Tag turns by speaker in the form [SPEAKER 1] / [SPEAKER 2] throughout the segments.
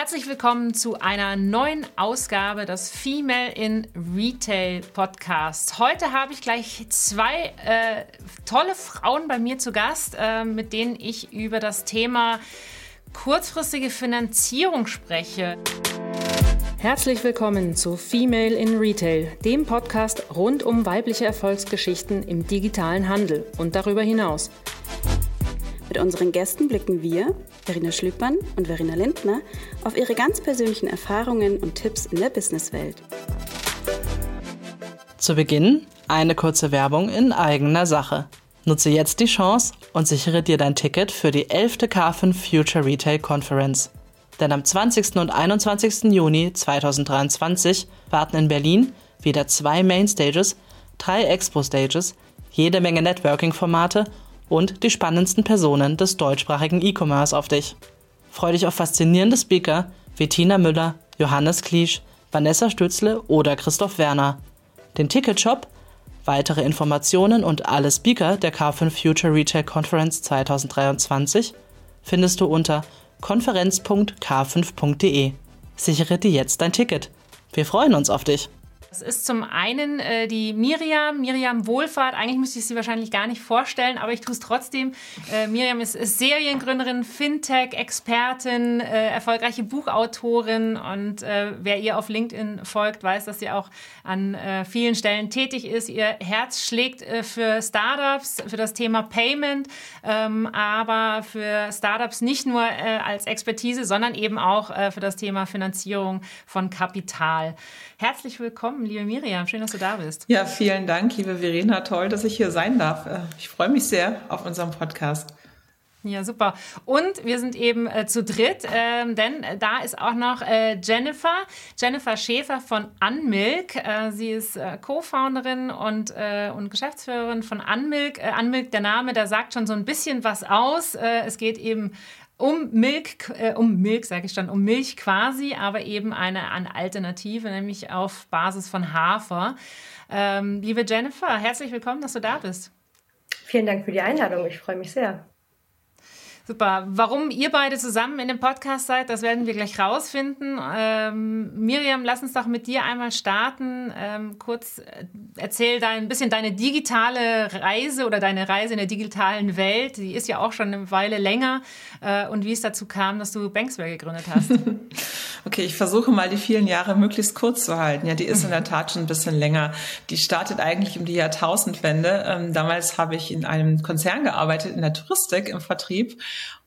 [SPEAKER 1] Herzlich willkommen zu einer neuen Ausgabe des Female in Retail Podcasts. Heute habe ich gleich zwei äh, tolle Frauen bei mir zu Gast, äh, mit denen ich über das Thema kurzfristige Finanzierung spreche. Herzlich willkommen zu Female in Retail, dem Podcast rund um weibliche Erfolgsgeschichten im digitalen Handel und darüber hinaus.
[SPEAKER 2] Mit unseren Gästen blicken wir, Verena Schlüppmann und Verena Lindner, auf ihre ganz persönlichen Erfahrungen und Tipps in der Businesswelt.
[SPEAKER 3] Zu Beginn eine kurze Werbung in eigener Sache. Nutze jetzt die Chance und sichere dir dein Ticket für die 11. K5 Future Retail Conference. Denn am 20. und 21. Juni 2023 warten in Berlin wieder zwei Mainstages, drei Expo-Stages, jede Menge Networking-Formate und die spannendsten Personen des deutschsprachigen E-Commerce auf dich. Freu dich auf faszinierende Speaker wie Tina Müller, Johannes Kliesch, Vanessa Stützle oder Christoph Werner. Den Ticketshop, weitere Informationen und alle Speaker der K5 Future Retail Conference 2023 findest du unter konferenz.k5.de. Sichere dir jetzt dein Ticket. Wir freuen uns auf dich.
[SPEAKER 1] Das ist zum einen äh, die Miriam, Miriam Wohlfahrt. Eigentlich müsste ich sie wahrscheinlich gar nicht vorstellen, aber ich tue es trotzdem. Äh, Miriam ist, Seriengründerin, Fintech-Expertin, äh, erfolgreiche Buchautorin und äh, wer ihr auf LinkedIn folgt, weiß, dass sie auch an äh, vielen Stellen tätig ist. Ihr Herz schlägt äh, für Startups, für das Thema Payment, ähm, aber für Startups nicht nur als Expertise, sondern eben auch für das Thema Finanzierung von Kapital. Herzlich willkommen, liebe Miriam. Schön, dass du da bist.
[SPEAKER 4] Ja, vielen Dank, liebe Verena. Toll, dass ich hier sein darf. Äh, ich freue mich sehr auf unserem Podcast.
[SPEAKER 1] Ja, super. Und wir sind eben äh, zu dritt, äh, denn da ist auch noch äh, Jennifer, Jennifer Schäfer von Unmilk. Äh, sie ist äh, Co-Founderin und, und Geschäftsführerin von Unmilk. Unmilk, der Name, der sagt schon so ein bisschen was aus. es geht eben um Milk, äh, um Milk sage ich schon, um Milch quasi, aber eben eine, eine Alternative, nämlich auf Basis von Hafer. Ähm, liebe Jennifer, herzlich willkommen, dass du da bist.
[SPEAKER 5] Vielen Dank für die Einladung, ich freue mich sehr.
[SPEAKER 1] Super. Warum ihr beide zusammen in dem Podcast seid, das werden wir gleich rausfinden. Ähm, Miriam, lass uns doch mit dir einmal starten. Ähm, kurz äh, erzähl dein, ein bisschen deine digitale Reise oder deine Reise in der digitalen Welt. Die ist ja auch schon eine Weile länger. Äh, und wie es dazu kam, dass du Banksware gegründet hast.
[SPEAKER 4] okay, ich versuche mal die vielen Jahre möglichst kurz zu halten. Ja, die ist in der Tat schon ein bisschen länger. Die startet eigentlich um die Jahrtausendwende. Ähm, damals habe ich in einem Konzern gearbeitet, in der Touristik, im Vertrieb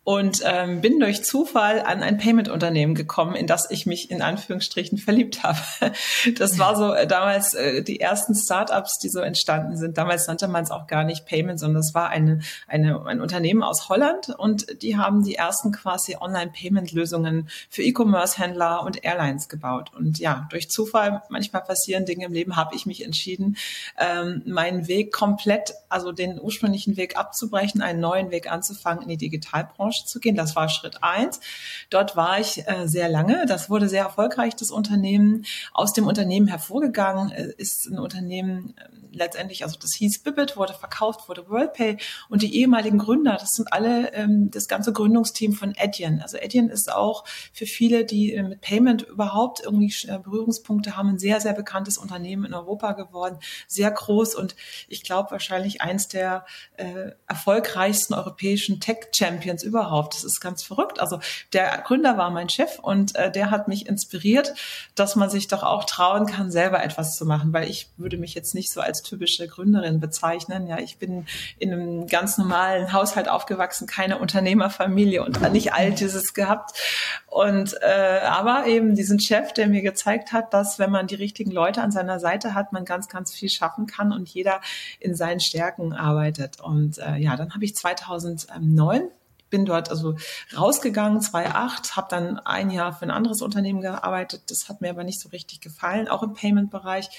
[SPEAKER 4] und ähm, bin durch Zufall an ein Payment-Unternehmen gekommen, in das ich mich in Anführungsstrichen verliebt habe. Das war so äh, damals äh, die ersten Startups, die so entstanden sind. Damals nannte man es auch gar nicht Payment, sondern es war eine, eine, ein Unternehmen aus Holland und die haben die ersten quasi Online-Payment-Lösungen für E-Commerce-Händler und Airlines gebaut. Und ja, durch Zufall, manchmal passieren Dinge im Leben, habe ich mich entschieden, ähm, meinen Weg komplett, also den ursprünglichen Weg abzubrechen, einen neuen Weg anzufangen in die Digitalbranche Branche zu gehen. Das war Schritt eins. Dort war ich äh, sehr lange. Das wurde sehr erfolgreich, das Unternehmen. Aus dem Unternehmen hervorgegangen äh, ist ein Unternehmen äh, letztendlich, also das hieß Bibbit, wurde verkauft, wurde WorldPay und die ehemaligen Gründer, das sind alle ähm, das ganze Gründungsteam von Adyen. Also Adyen ist auch für viele, die äh, mit Payment überhaupt irgendwie äh, Berührungspunkte haben, ein sehr, sehr bekanntes Unternehmen in Europa geworden, sehr groß und ich glaube wahrscheinlich eins der äh, erfolgreichsten europäischen Tech-Champions überhaupt. Das ist ganz verrückt. Also der Gründer war mein Chef und äh, der hat mich inspiriert, dass man sich doch auch trauen kann, selber etwas zu machen, weil ich würde mich jetzt nicht so als typische Gründerin bezeichnen. Ja, ich bin in einem ganz normalen Haushalt aufgewachsen, keine Unternehmerfamilie und nicht all dieses gehabt. Und äh, aber eben diesen Chef, der mir gezeigt hat, dass wenn man die richtigen Leute an seiner Seite hat, man ganz, ganz viel schaffen kann und jeder in seinen Stärken arbeitet. Und äh, ja, dann habe ich 2009 bin dort also rausgegangen, 2008, habe dann ein Jahr für ein anderes Unternehmen gearbeitet. Das hat mir aber nicht so richtig gefallen, auch im Payment-Bereich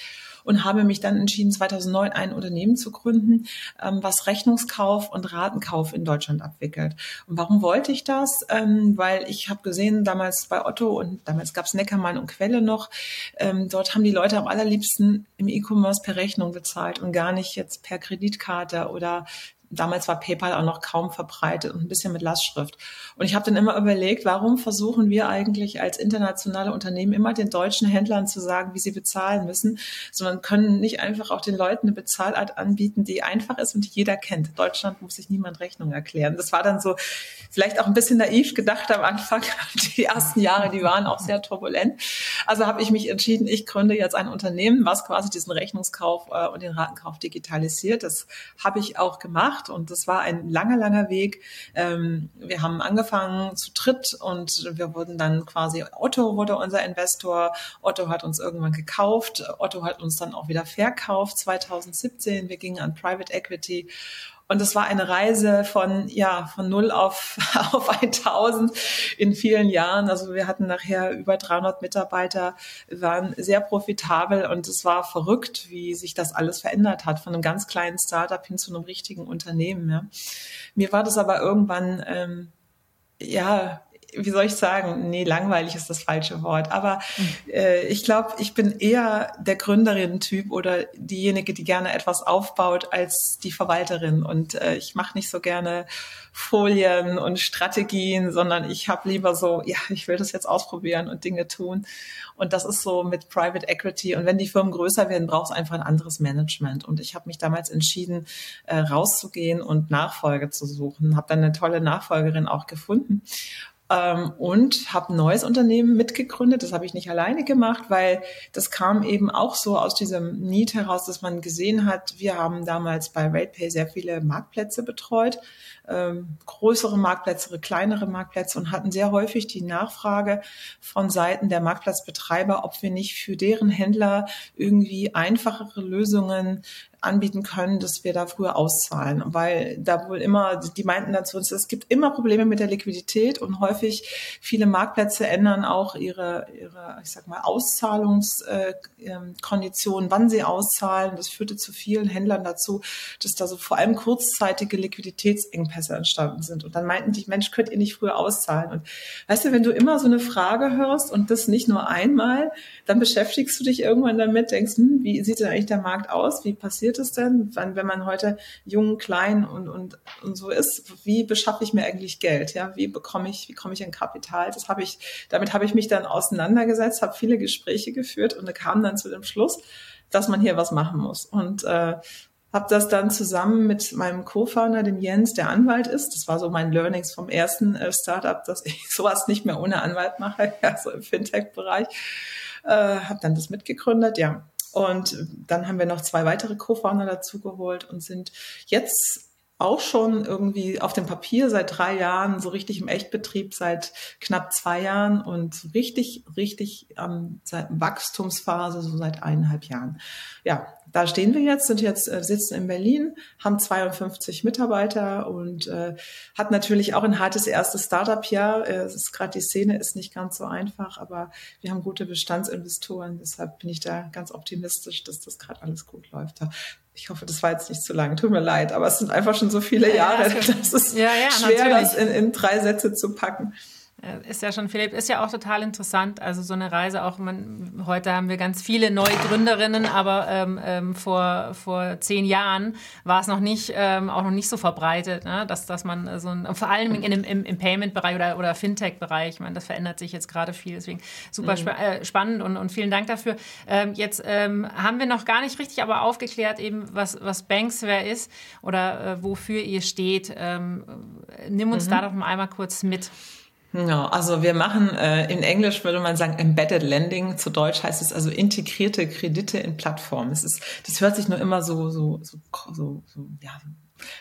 [SPEAKER 4] und habe mich dann entschieden, 2009 ein Unternehmen zu gründen, ähm, was Rechnungskauf und Ratenkauf in Deutschland abwickelt. Und warum wollte ich das? Ähm, weil ich habe gesehen, damals bei Otto und damals gab es Neckermann und Quelle noch, ähm, dort haben die Leute am allerliebsten im E-Commerce per Rechnung bezahlt und gar nicht jetzt per Kreditkarte oder damals war PayPal auch noch kaum verbreitet und ein bisschen mit Lastschrift. Und ich habe dann immer überlegt, warum versuchen wir eigentlich als internationale Unternehmen immer den deutschen Händlern zu sagen, wie sie bezahlen müssen, sondern können nicht einfach auch den Leuten eine Bezahlart anbieten, die einfach ist und die jeder kennt. Deutschland muss sich niemand Rechnung erklären. Das war dann so vielleicht auch ein bisschen naiv gedacht am Anfang. Die ersten Jahre, die waren auch sehr turbulent. Also habe ich mich entschieden, ich gründe jetzt ein Unternehmen, was quasi diesen Rechnungskauf äh, und den Ratenkauf digitalisiert. Das habe ich auch gemacht und das war ein langer, langer Weg. Ähm, wir haben angefangen zu dritt und wir wurden dann quasi, Otto wurde unser Investor. Otto hat uns irgendwann gekauft. Otto hat uns dann auch wieder verkauft 2017. Wir gingen an Private Equity und es war eine Reise von, ja, von null auf, auf 1000 in vielen Jahren. Also wir hatten nachher über 300 Mitarbeiter, waren sehr profitabel und es war verrückt, wie sich das alles verändert hat, von einem ganz kleinen Startup hin zu einem richtigen Unternehmen. Ja. Mir war das aber irgendwann, ähm, ja, wie soll ich sagen, nee, langweilig ist das falsche Wort, aber äh, ich glaube, ich bin eher der Gründerin-Typ oder diejenige, die gerne etwas aufbaut, als die Verwalterin. Und äh, ich mache nicht so gerne Folien und Strategien, sondern ich habe lieber so, ja, ich will das jetzt ausprobieren und Dinge tun. Und das ist so mit Private Equity. Und wenn die Firmen größer werden, braucht es einfach ein anderes Management. Und ich habe mich damals entschieden, äh, rauszugehen und Nachfolge zu suchen. Habe dann eine tolle Nachfolgerin auch gefunden ähm, und habe ein neues Unternehmen mitgegründet. Das habe ich nicht alleine gemacht, weil das kam eben auch so aus diesem Need heraus, dass man gesehen hat, wir haben damals bei RatePay sehr viele Marktplätze betreut, ähm, größere Marktplätze, kleinere Marktplätze und hatten sehr häufig die Nachfrage von Seiten der Marktplatzbetreiber, ob wir nicht für deren Händler irgendwie einfachere Lösungen anbieten können, dass wir da früher auszahlen, weil da wohl immer, die meinten dazu, es gibt immer Probleme mit der Liquidität und häufig viele Marktplätze ändern auch ihre, ihre ich sag mal, Auszahlungskonditionen, wann sie auszahlen. Das führte zu vielen Händlern dazu, dass da so vor allem kurzzeitige Liquiditätsengpässe entstanden sind. Und dann meinten die, Mensch, könnt ihr nicht früher auszahlen? Und weißt du, wenn du immer so eine Frage hörst und das nicht nur einmal, dann beschäftigst du dich irgendwann damit, denkst, hm, wie sieht denn eigentlich der Markt aus? Wie passiert passiert es denn, wenn, wenn man heute jung, klein und, und, und so ist? Wie beschaffe ich mir eigentlich Geld? Ja, wie bekomme ich, wie komme ich in Kapital? Das habe ich, damit habe ich mich dann auseinandergesetzt, habe viele Gespräche geführt und kam dann zu dem Schluss, dass man hier was machen muss. Und äh, habe das dann zusammen mit meinem Co-Founder, dem Jens, der Anwalt ist. Das war so mein Learnings vom ersten äh, Startup, dass ich sowas nicht mehr ohne Anwalt mache, so im Fintech-Bereich. Äh, habe dann das mitgegründet, ja. Und dann haben wir noch zwei weitere Co-Founder dazugeholt und sind jetzt auch schon irgendwie auf dem Papier seit drei Jahren, so richtig im Echtbetrieb seit knapp zwei Jahren und richtig, richtig ähm, seit Wachstumsphase so seit eineinhalb Jahren. Ja, da stehen wir jetzt, sind jetzt, äh, sitzen in Berlin, haben 52 Mitarbeiter und äh, hat natürlich auch ein hartes erstes Startup-Jahr. Äh, es ist gerade die Szene ist nicht ganz so einfach, aber wir haben gute Bestandsinvestoren, deshalb bin ich da ganz optimistisch, dass das gerade alles gut läuft. Ich hoffe, das war jetzt nicht zu lang. Tut mir leid, aber es sind einfach schon so viele Jahre. Ja, das ist ja, ja, schwer, natürlich. das in, in drei Sätze zu packen.
[SPEAKER 1] Äh, ist ja schon, Philipp, ist ja auch total interessant. Also so eine Reise auch, man, heute haben wir ganz viele neue Gründerinnen, aber ähm, ähm, vor, vor zehn Jahren war es noch nicht, ähm, auch noch nicht so verbreitet, ne? dass, dass man so ein, vor allem in, im, im Payment-Bereich oder, oder Fintech-Bereich, ich meine, das verändert sich jetzt gerade viel, deswegen super mhm. spa äh, spannend und, und vielen Dank dafür. Ähm, jetzt ähm, haben wir noch gar nicht richtig aber aufgeklärt, eben was, was Banksware ist oder äh, wofür ihr steht. Ähm, nimm uns mhm. da doch mal einmal kurz mit.
[SPEAKER 4] Ja, also wir machen äh, in Englisch würde man sagen Embedded Lending. Zu Deutsch heißt es also integrierte Kredite in Plattformen. Es ist, das hört sich nur immer so so so so, so ja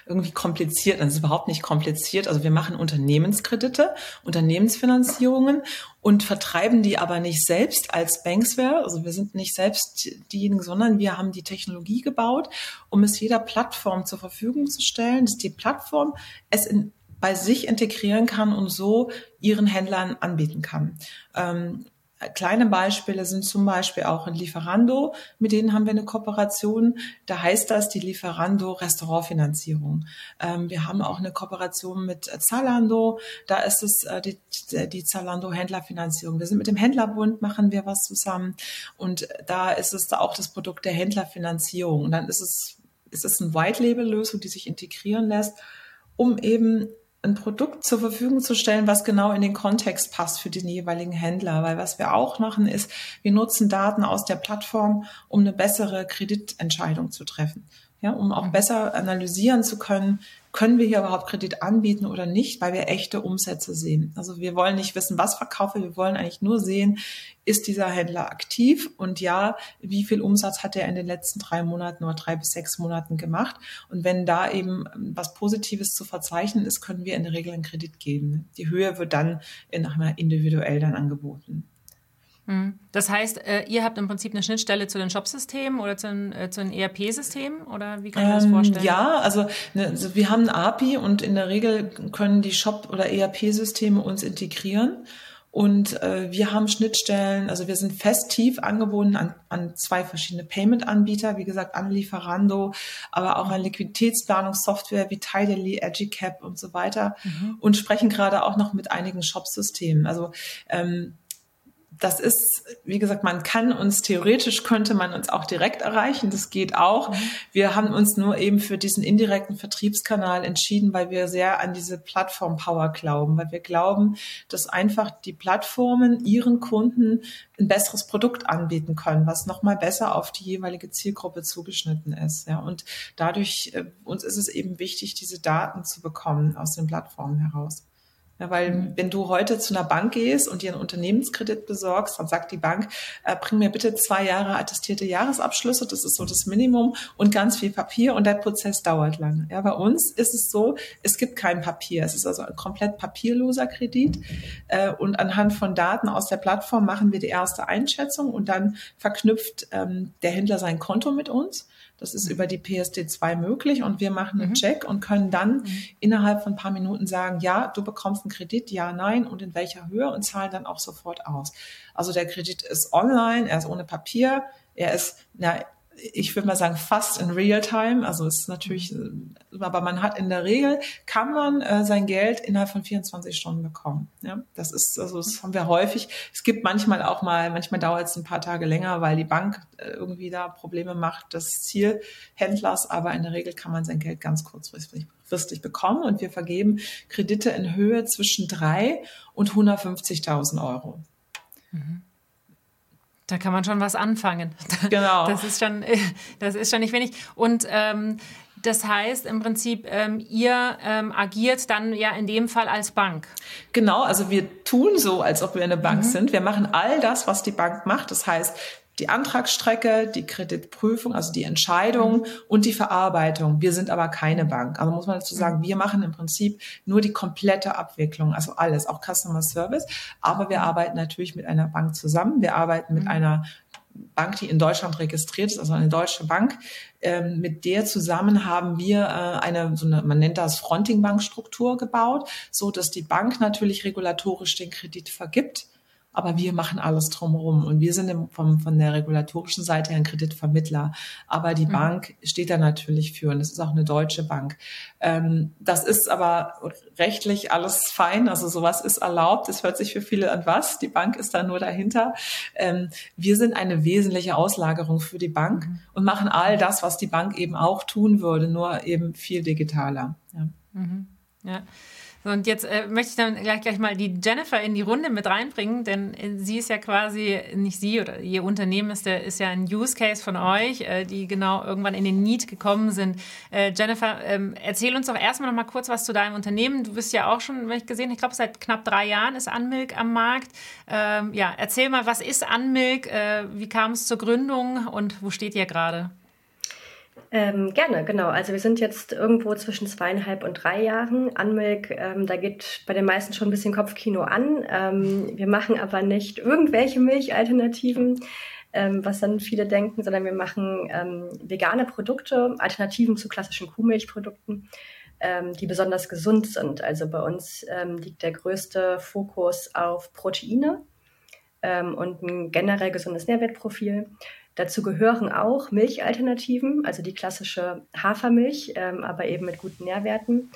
[SPEAKER 4] irgendwie kompliziert. Das ist überhaupt nicht kompliziert. Also wir machen Unternehmenskredite, Unternehmensfinanzierungen und vertreiben die aber nicht selbst als Banksware. Also wir sind nicht selbst diejenigen, sondern wir haben die Technologie gebaut, um es jeder Plattform zur Verfügung zu stellen, dass die Plattform es in bei sich integrieren kann und so ihren Händlern anbieten kann. Ähm, kleine Beispiele sind zum Beispiel auch in Lieferando, mit denen haben wir eine Kooperation. Da heißt das die Lieferando Restaurantfinanzierung. Ähm, wir haben auch eine Kooperation mit Zalando, da ist es äh, die, die Zalando Händlerfinanzierung. Wir sind mit dem Händlerbund, machen wir was zusammen und da ist es da auch das Produkt der Händlerfinanzierung. Und dann ist es es ist eine White-Label-Lösung, die sich integrieren lässt, um eben ein Produkt zur Verfügung zu stellen, was genau in den Kontext passt für den jeweiligen Händler. Weil was wir auch machen, ist, wir nutzen Daten aus der Plattform, um eine bessere Kreditentscheidung zu treffen. Ja, um auch besser analysieren zu können, können wir hier überhaupt Kredit anbieten oder nicht, weil wir echte Umsätze sehen. Also wir wollen nicht wissen, was verkaufe, wir wollen eigentlich nur sehen, ist dieser Händler aktiv und ja, wie viel Umsatz hat er in den letzten drei Monaten oder drei bis sechs Monaten gemacht. Und wenn da eben was Positives zu verzeichnen ist, können wir in der Regel einen Kredit geben. Die Höhe wird dann in einmal individuell dann angeboten.
[SPEAKER 1] Hm. Das heißt, äh, ihr habt im Prinzip eine Schnittstelle zu den Shopsystemen oder zu den, äh, den ERP-Systemen oder wie kann man das ähm, vorstellen?
[SPEAKER 4] Ja, also, ne, also wir haben ein API und in der Regel können die Shop- oder ERP-Systeme uns integrieren. Und äh, wir haben Schnittstellen, also wir sind fest tief angebunden an, an zwei verschiedene Payment-Anbieter, wie gesagt, an Lieferando, aber auch an Liquiditätsplanungssoftware wie Tidally, Edgicap und so weiter mhm. und sprechen gerade auch noch mit einigen Shop-Systemen. Also ähm, das ist, wie gesagt, man kann uns theoretisch könnte man uns auch direkt erreichen. Das geht auch. Mhm. Wir haben uns nur eben für diesen indirekten Vertriebskanal entschieden, weil wir sehr an diese Plattform Power glauben, weil wir glauben, dass einfach die Plattformen ihren Kunden ein besseres Produkt anbieten können, was nochmal besser auf die jeweilige Zielgruppe zugeschnitten ist. Ja, und dadurch, äh, uns ist es eben wichtig, diese Daten zu bekommen aus den Plattformen heraus. Ja, weil mhm. wenn du heute zu einer Bank gehst und dir einen Unternehmenskredit besorgst, dann sagt die Bank, äh, bring mir bitte zwei Jahre attestierte Jahresabschlüsse, das ist so das Minimum und ganz viel Papier und der Prozess dauert lange. Ja, bei uns ist es so, es gibt kein Papier. Es ist also ein komplett papierloser Kredit äh, und anhand von Daten aus der Plattform machen wir die erste Einschätzung und dann verknüpft ähm, der Händler sein Konto mit uns das ist mhm. über die PSD2 möglich und wir machen einen mhm. Check und können dann mhm. innerhalb von ein paar Minuten sagen, ja, du bekommst einen Kredit, ja, nein und in welcher Höhe und zahlen dann auch sofort aus. Also der Kredit ist online, er ist ohne Papier, er ist na, ich würde mal sagen, fast in Real-Time. Also es ist natürlich, äh, aber man hat in der Regel, kann man äh, sein Geld innerhalb von 24 Stunden bekommen. Ja, das ist, also das haben wir häufig. Es gibt manchmal auch mal, manchmal dauert es ein paar Tage länger, weil die Bank äh, irgendwie da Probleme macht des Zielhändlers, aber in der Regel kann man sein Geld ganz kurzfristig bekommen und wir vergeben Kredite in Höhe zwischen drei und 150.000 Euro.
[SPEAKER 1] Mhm. Da kann man schon was anfangen.
[SPEAKER 4] Genau.
[SPEAKER 1] Das ist schon, das ist schon nicht wenig. Und ähm, das heißt im Prinzip, ähm, ihr ähm, agiert dann ja in dem Fall als Bank.
[SPEAKER 4] Genau, also wir tun so, als ob wir eine Bank mhm. sind. Wir machen all das, was die Bank macht. Das heißt, die Antragsstrecke, die Kreditprüfung, also die Entscheidung mhm. und die Verarbeitung. Wir sind aber keine Bank. Also muss man dazu sagen, mhm. wir machen im Prinzip nur die komplette Abwicklung, also alles, auch Customer Service. Aber wir arbeiten natürlich mit einer Bank zusammen. Wir arbeiten mit mhm. einer Bank, die in Deutschland registriert ist, also eine deutsche Bank. Ähm, mit der zusammen haben wir äh, eine, so eine, man nennt das Fronting-Bank-Struktur gebaut, so dass die Bank natürlich regulatorisch den Kredit vergibt aber wir machen alles drumherum und wir sind im, vom, von der regulatorischen Seite her ein Kreditvermittler, aber die mhm. Bank steht da natürlich für und es ist auch eine deutsche Bank. Ähm, das ist aber rechtlich alles fein, also sowas ist erlaubt. Es hört sich für viele an was, die Bank ist da nur dahinter. Ähm, wir sind eine wesentliche Auslagerung für die Bank mhm. und machen all das, was die Bank eben auch tun würde, nur eben viel digitaler.
[SPEAKER 1] Ja. Mhm. ja. Und jetzt äh, möchte ich dann gleich, gleich mal die Jennifer in die Runde mit reinbringen, denn äh, sie ist ja quasi, nicht sie oder ihr Unternehmen ist, der, ist ja ein Use Case von euch, äh, die genau irgendwann in den Need gekommen sind. Äh, Jennifer, ähm, erzähl uns doch erstmal noch mal kurz was zu deinem Unternehmen. Du bist ja auch schon, wenn ich gesehen ich glaube, seit knapp drei Jahren ist Anmilk am Markt. Ähm, ja, erzähl mal, was ist Anmilk? Äh, wie kam es zur Gründung und wo steht ihr gerade?
[SPEAKER 5] Ähm, gerne, genau. Also wir sind jetzt irgendwo zwischen zweieinhalb und drei Jahren. Anmilk, ähm, da geht bei den meisten schon ein bisschen Kopfkino an. Ähm, wir machen aber nicht irgendwelche Milchalternativen, ähm, was dann viele denken, sondern wir machen ähm, vegane Produkte, Alternativen zu klassischen Kuhmilchprodukten, ähm, die besonders gesund sind. Also bei uns liegt der größte Fokus auf Proteine und ein generell gesundes Nährwertprofil. Dazu gehören auch Milchalternativen, also die klassische Hafermilch, ähm, aber eben mit guten Nährwerten.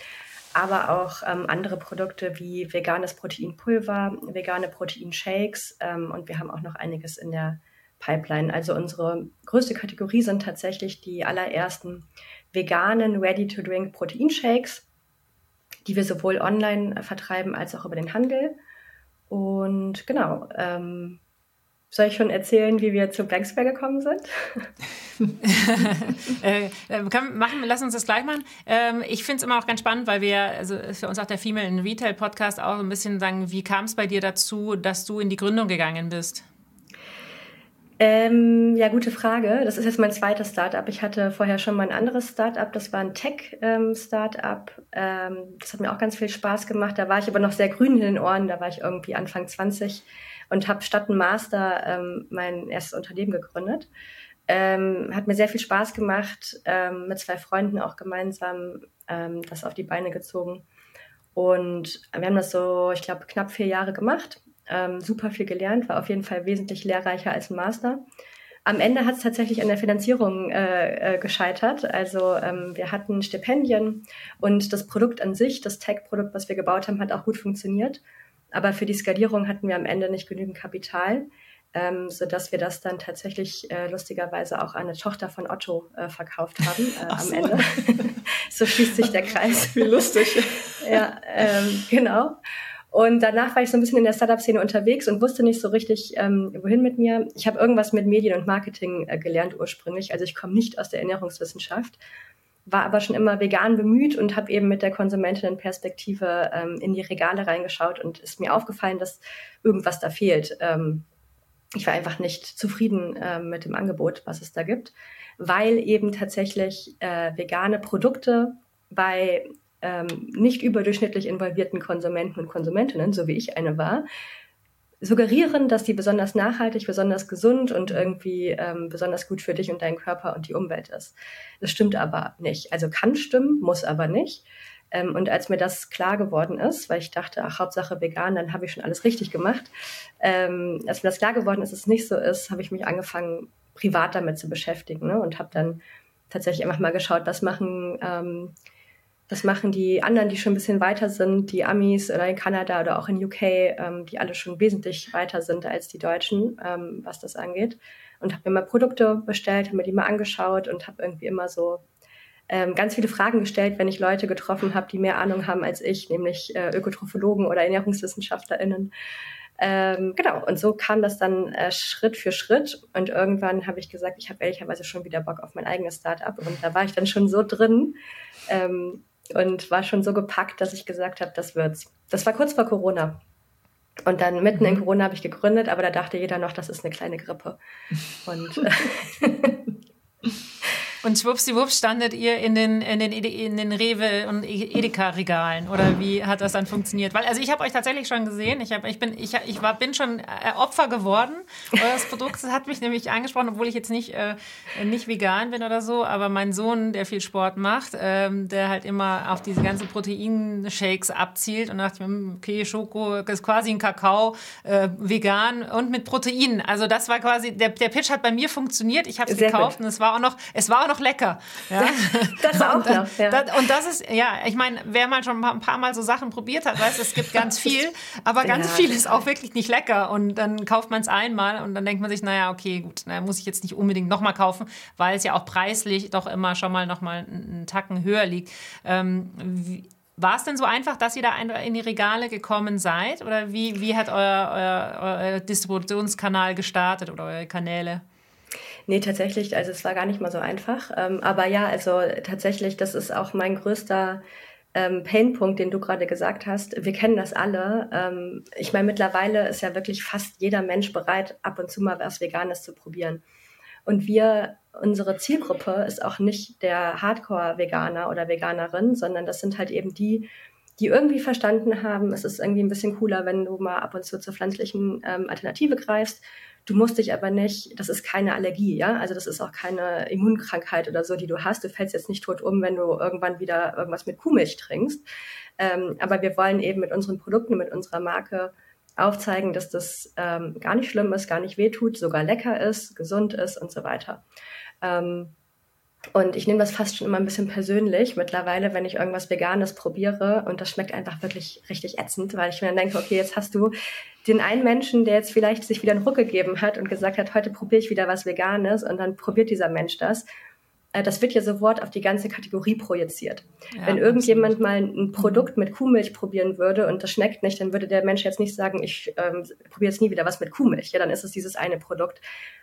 [SPEAKER 5] Aber auch ähm, andere Produkte wie veganes Proteinpulver, vegane Proteinshakes ähm, und wir haben auch noch einiges in der Pipeline. Also unsere größte Kategorie sind tatsächlich die allerersten veganen Ready-to-Drink Proteinshakes, die wir sowohl online vertreiben als auch über den Handel. Und genau, ähm, soll ich schon erzählen, wie wir zu Blanksquare gekommen sind?
[SPEAKER 1] äh, äh können, machen, lass uns das gleich machen. Ähm, ich finde es immer auch ganz spannend, weil wir, also für uns auch der Female in Retail Podcast auch ein bisschen sagen, wie kam es bei dir dazu, dass du in die Gründung gegangen bist?
[SPEAKER 5] Ähm, ja, gute Frage. Das ist jetzt mein zweites Startup. Ich hatte vorher schon mal ein anderes Startup. Das war ein Tech-Startup. Ähm, das hat mir auch ganz viel Spaß gemacht. Da war ich aber noch sehr grün in den Ohren. Da war ich irgendwie Anfang 20 und habe statt einem Master ähm, mein erstes Unternehmen gegründet. Ähm, hat mir sehr viel Spaß gemacht, ähm, mit zwei Freunden auch gemeinsam ähm, das auf die Beine gezogen. Und wir haben das so, ich glaube, knapp vier Jahre gemacht. Ähm, super viel gelernt, war auf jeden Fall wesentlich lehrreicher als ein Master. Am Ende hat es tatsächlich an der Finanzierung äh, äh, gescheitert. Also ähm, wir hatten Stipendien und das Produkt an sich, das Tech-Produkt, was wir gebaut haben, hat auch gut funktioniert. Aber für die Skalierung hatten wir am Ende nicht genügend Kapital, ähm, sodass wir das dann tatsächlich äh, lustigerweise auch an eine Tochter von Otto äh, verkauft haben äh, am so. Ende. so schließt sich der Kreis.
[SPEAKER 4] Wie lustig.
[SPEAKER 5] ja, ähm, genau. Und danach war ich so ein bisschen in der Startup-Szene unterwegs und wusste nicht so richtig, ähm, wohin mit mir. Ich habe irgendwas mit Medien und Marketing äh, gelernt ursprünglich. Also ich komme nicht aus der Ernährungswissenschaft war aber schon immer vegan bemüht und habe eben mit der Konsumentinnenperspektive ähm, in die Regale reingeschaut und ist mir aufgefallen, dass irgendwas da fehlt. Ähm, ich war einfach nicht zufrieden äh, mit dem Angebot, was es da gibt, weil eben tatsächlich äh, vegane Produkte bei ähm, nicht überdurchschnittlich involvierten Konsumenten und Konsumentinnen, so wie ich eine war, suggerieren, dass die besonders nachhaltig, besonders gesund und irgendwie ähm, besonders gut für dich und deinen Körper und die Umwelt ist. Das stimmt aber nicht. Also kann stimmen, muss aber nicht. Ähm, und als mir das klar geworden ist, weil ich dachte, ach, Hauptsache vegan, dann habe ich schon alles richtig gemacht. Ähm, als mir das klar geworden ist, dass es nicht so ist, habe ich mich angefangen, privat damit zu beschäftigen ne? und habe dann tatsächlich einfach mal geschaut, was machen ähm, das machen die anderen, die schon ein bisschen weiter sind, die Amis oder in Kanada oder auch in UK, ähm, die alle schon wesentlich weiter sind als die Deutschen, ähm, was das angeht. Und habe mir mal Produkte bestellt, habe mir die mal angeschaut und habe irgendwie immer so ähm, ganz viele Fragen gestellt, wenn ich Leute getroffen habe, die mehr Ahnung haben als ich, nämlich äh, Ökotrophologen oder ErnährungswissenschaftlerInnen. Ähm, genau, und so kam das dann äh, Schritt für Schritt. Und irgendwann habe ich gesagt, ich habe ehrlicherweise schon wieder Bock auf mein eigenes Startup. Und da war ich dann schon so drin, ähm, und war schon so gepackt, dass ich gesagt habe, das wird's. Das war kurz vor Corona. Und dann mitten in mhm. Corona habe ich gegründet, aber da dachte jeder noch, das ist eine kleine Grippe. Und
[SPEAKER 1] Und schwuppsiwupps standet ihr in den, in den, in den Rewe- und Edeka-Regalen? Oder wie hat das dann funktioniert? Weil, also ich habe euch tatsächlich schon gesehen. Ich, hab, ich, bin, ich, ich war, bin schon äh, Opfer geworden. Eures Produkt hat mich nämlich angesprochen, obwohl ich jetzt nicht, äh, nicht vegan bin oder so. Aber mein Sohn, der viel Sport macht, ähm, der halt immer auf diese ganzen Proteinshakes abzielt und dachte mir, hm, okay, Schoko ist quasi ein Kakao, äh, vegan und mit Proteinen. Also das war quasi, der, der Pitch hat bei mir funktioniert. Ich habe es gekauft gut. und es war auch noch, es war auch noch noch lecker. Ja?
[SPEAKER 5] Das auch und, noch, ja.
[SPEAKER 1] Das, und das ist, ja, ich meine, wer mal schon ein paar Mal so Sachen probiert hat, weiß, es gibt ganz viel, aber ganz ja, viel ist auch wirklich nicht lecker. Und dann kauft man es einmal und dann denkt man sich, naja, okay, gut, na, muss ich jetzt nicht unbedingt nochmal kaufen, weil es ja auch preislich doch immer schon mal nochmal einen Tacken höher liegt. Ähm, wie, war es denn so einfach, dass ihr da in die Regale gekommen seid? Oder wie, wie hat euer, euer, euer Distributionskanal gestartet oder eure Kanäle?
[SPEAKER 5] Nee, tatsächlich, also es war gar nicht mal so einfach. Ähm, aber ja, also tatsächlich, das ist auch mein größter ähm, Painpunkt, den du gerade gesagt hast. Wir kennen das alle. Ähm, ich meine, mittlerweile ist ja wirklich fast jeder Mensch bereit, ab und zu mal was Veganes zu probieren. Und wir, unsere Zielgruppe ist auch nicht der Hardcore-Veganer oder Veganerin, sondern das sind halt eben die, die irgendwie verstanden haben, es ist irgendwie ein bisschen cooler, wenn du mal ab und zu zur pflanzlichen ähm, Alternative greifst Du musst dich aber nicht, das ist keine Allergie, ja, also das ist auch keine Immunkrankheit oder so, die du hast. Du fällst jetzt nicht tot um, wenn du irgendwann wieder irgendwas mit Kuhmilch trinkst. Ähm, aber wir wollen eben mit unseren Produkten, mit unserer Marke aufzeigen, dass das ähm, gar nicht schlimm ist, gar nicht wehtut, sogar lecker ist, gesund ist und so weiter. Ähm, und ich nehme das fast schon immer ein bisschen persönlich mittlerweile, wenn ich irgendwas Veganes probiere und das schmeckt einfach wirklich richtig ätzend, weil ich mir dann denke, okay, jetzt hast du den einen Menschen, der jetzt vielleicht sich wieder einen Ruck gegeben hat und gesagt hat, heute probiere ich wieder was Veganes und dann probiert dieser Mensch das. Äh, das wird ja sofort auf die ganze Kategorie projiziert. Ja, Wenn irgendjemand absolut. mal ein Produkt mit Kuhmilch probieren würde und das schmeckt nicht, dann würde der Mensch jetzt nicht sagen, ich ähm, probiere jetzt nie wieder was mit Kuhmilch. Ja, dann ist es dieses eine Produkt.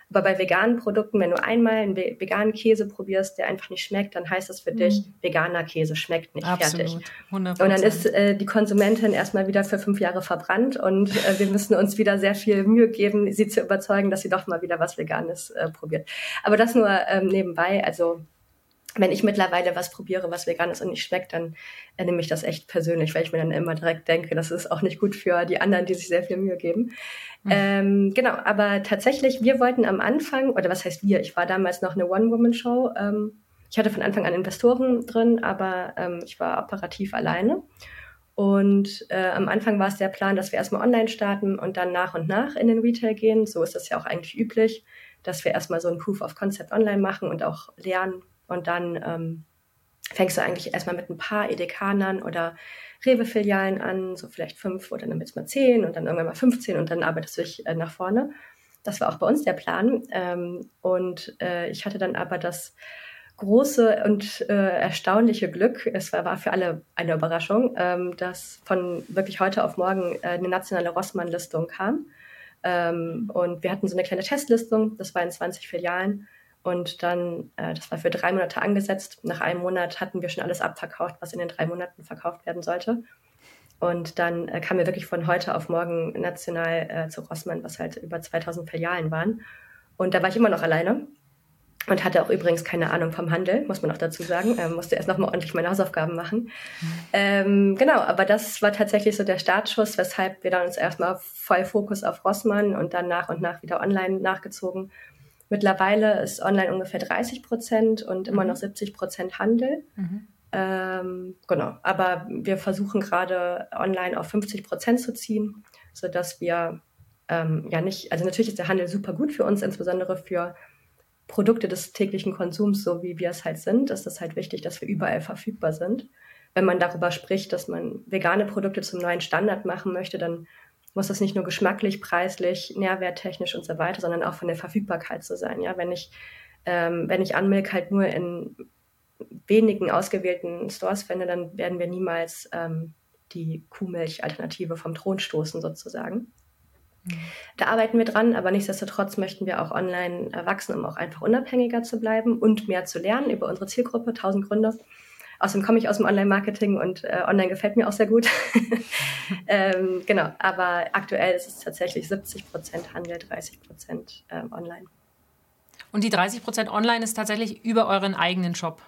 [SPEAKER 5] Aber bei veganen Produkten, wenn du einmal einen veganen Käse probierst, der einfach nicht schmeckt, dann heißt das für mhm. dich, veganer Käse schmeckt nicht Absolut. fertig. 100%. Und dann ist äh, die Konsumentin erstmal wieder für fünf Jahre verbrannt und äh, wir müssen uns wieder sehr viel Mühe geben, sie zu überzeugen, dass sie doch mal wieder was Veganes äh, probiert. Aber das nur ähm, nebenbei. Also wenn ich mittlerweile was probiere, was vegan ist und nicht schmeckt, dann nehme ich das echt persönlich, weil ich mir dann immer direkt denke, das ist auch nicht gut für die anderen, die sich sehr viel Mühe geben. Mhm. Ähm, genau, aber tatsächlich, wir wollten am Anfang, oder was heißt wir, ich war damals noch eine One-Woman-Show. Ähm, ich hatte von Anfang an Investoren drin, aber ähm, ich war operativ alleine. Und äh, am Anfang war es der Plan, dass wir erstmal online starten und dann nach und nach in den Retail gehen. So ist das ja auch eigentlich üblich, dass wir erstmal so ein Proof of Concept online machen und auch lernen, und dann ähm, fängst du eigentlich erstmal mit ein paar Edekanern oder Rewe-Filialen an, so vielleicht fünf oder dann jetzt mal zehn und dann irgendwann mal 15 und dann arbeitest du dich äh, nach vorne. Das war auch bei uns der Plan. Ähm, und äh, ich hatte dann aber das große und äh, erstaunliche Glück, es war, war für alle eine Überraschung, ähm, dass von wirklich heute auf morgen äh, eine nationale Rossmann-Listung kam. Ähm, und wir hatten so eine kleine Testlistung, das war in 20 Filialen. Und dann, äh, das war für drei Monate angesetzt. Nach einem Monat hatten wir schon alles abverkauft, was in den drei Monaten verkauft werden sollte. Und dann äh, kamen wir wirklich von heute auf morgen national äh, zu Rossmann, was halt über 2000 Filialen waren. Und da war ich immer noch alleine und hatte auch übrigens keine Ahnung vom Handel, muss man auch dazu sagen. Ähm, musste erst nochmal ordentlich meine Hausaufgaben machen. Ähm, genau, aber das war tatsächlich so der Startschuss, weshalb wir dann uns erstmal voll Fokus auf Rossmann und dann nach und nach wieder online nachgezogen Mittlerweile ist online ungefähr 30 Prozent und immer mhm. noch 70 Prozent Handel. Mhm. Ähm, genau, aber wir versuchen gerade online auf 50 Prozent zu ziehen, sodass wir ähm, ja nicht, also natürlich ist der Handel super gut für uns, insbesondere für Produkte des täglichen Konsums, so wie wir es halt sind, ist es halt wichtig, dass wir überall verfügbar sind. Wenn man darüber spricht, dass man vegane Produkte zum neuen Standard machen möchte, dann muss das nicht nur geschmacklich, preislich, nährwerttechnisch und so weiter, sondern auch von der Verfügbarkeit zu sein. Ja, wenn ich, ähm, wenn ich Anmilk halt nur in wenigen ausgewählten Stores finde, dann werden wir niemals ähm, die Kuhmilch-Alternative vom Thron stoßen sozusagen. Mhm. Da arbeiten wir dran, aber nichtsdestotrotz möchten wir auch online wachsen, um auch einfach unabhängiger zu bleiben und mehr zu lernen über unsere Zielgruppe, tausend Gründe. Außerdem komme ich aus dem Online-Marketing und äh, online gefällt mir auch sehr gut. ähm, genau, aber aktuell ist es tatsächlich 70 Prozent Handel, 30 Prozent ähm, online.
[SPEAKER 1] Und die 30 Prozent online ist tatsächlich über euren eigenen Shop?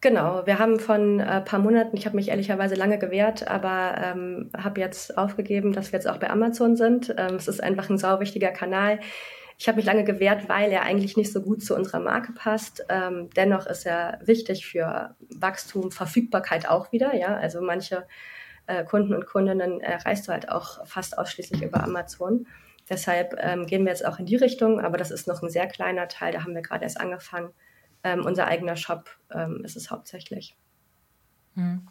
[SPEAKER 5] Genau, wir haben von ein äh, paar Monaten, ich habe mich ehrlicherweise lange gewehrt, aber ähm, habe jetzt aufgegeben, dass wir jetzt auch bei Amazon sind. Ähm, es ist einfach ein sau wichtiger Kanal. Ich habe mich lange gewehrt, weil er eigentlich nicht so gut zu unserer Marke passt. Ähm, dennoch ist er wichtig für Wachstum, Verfügbarkeit auch wieder. Ja, also manche äh, Kunden und Kundinnen erreichst du halt auch fast ausschließlich über Amazon. Deshalb ähm, gehen wir jetzt auch in die Richtung, aber das ist noch ein sehr kleiner Teil. Da haben wir gerade erst angefangen. Ähm, unser eigener Shop ähm, ist es hauptsächlich.
[SPEAKER 1] Hm.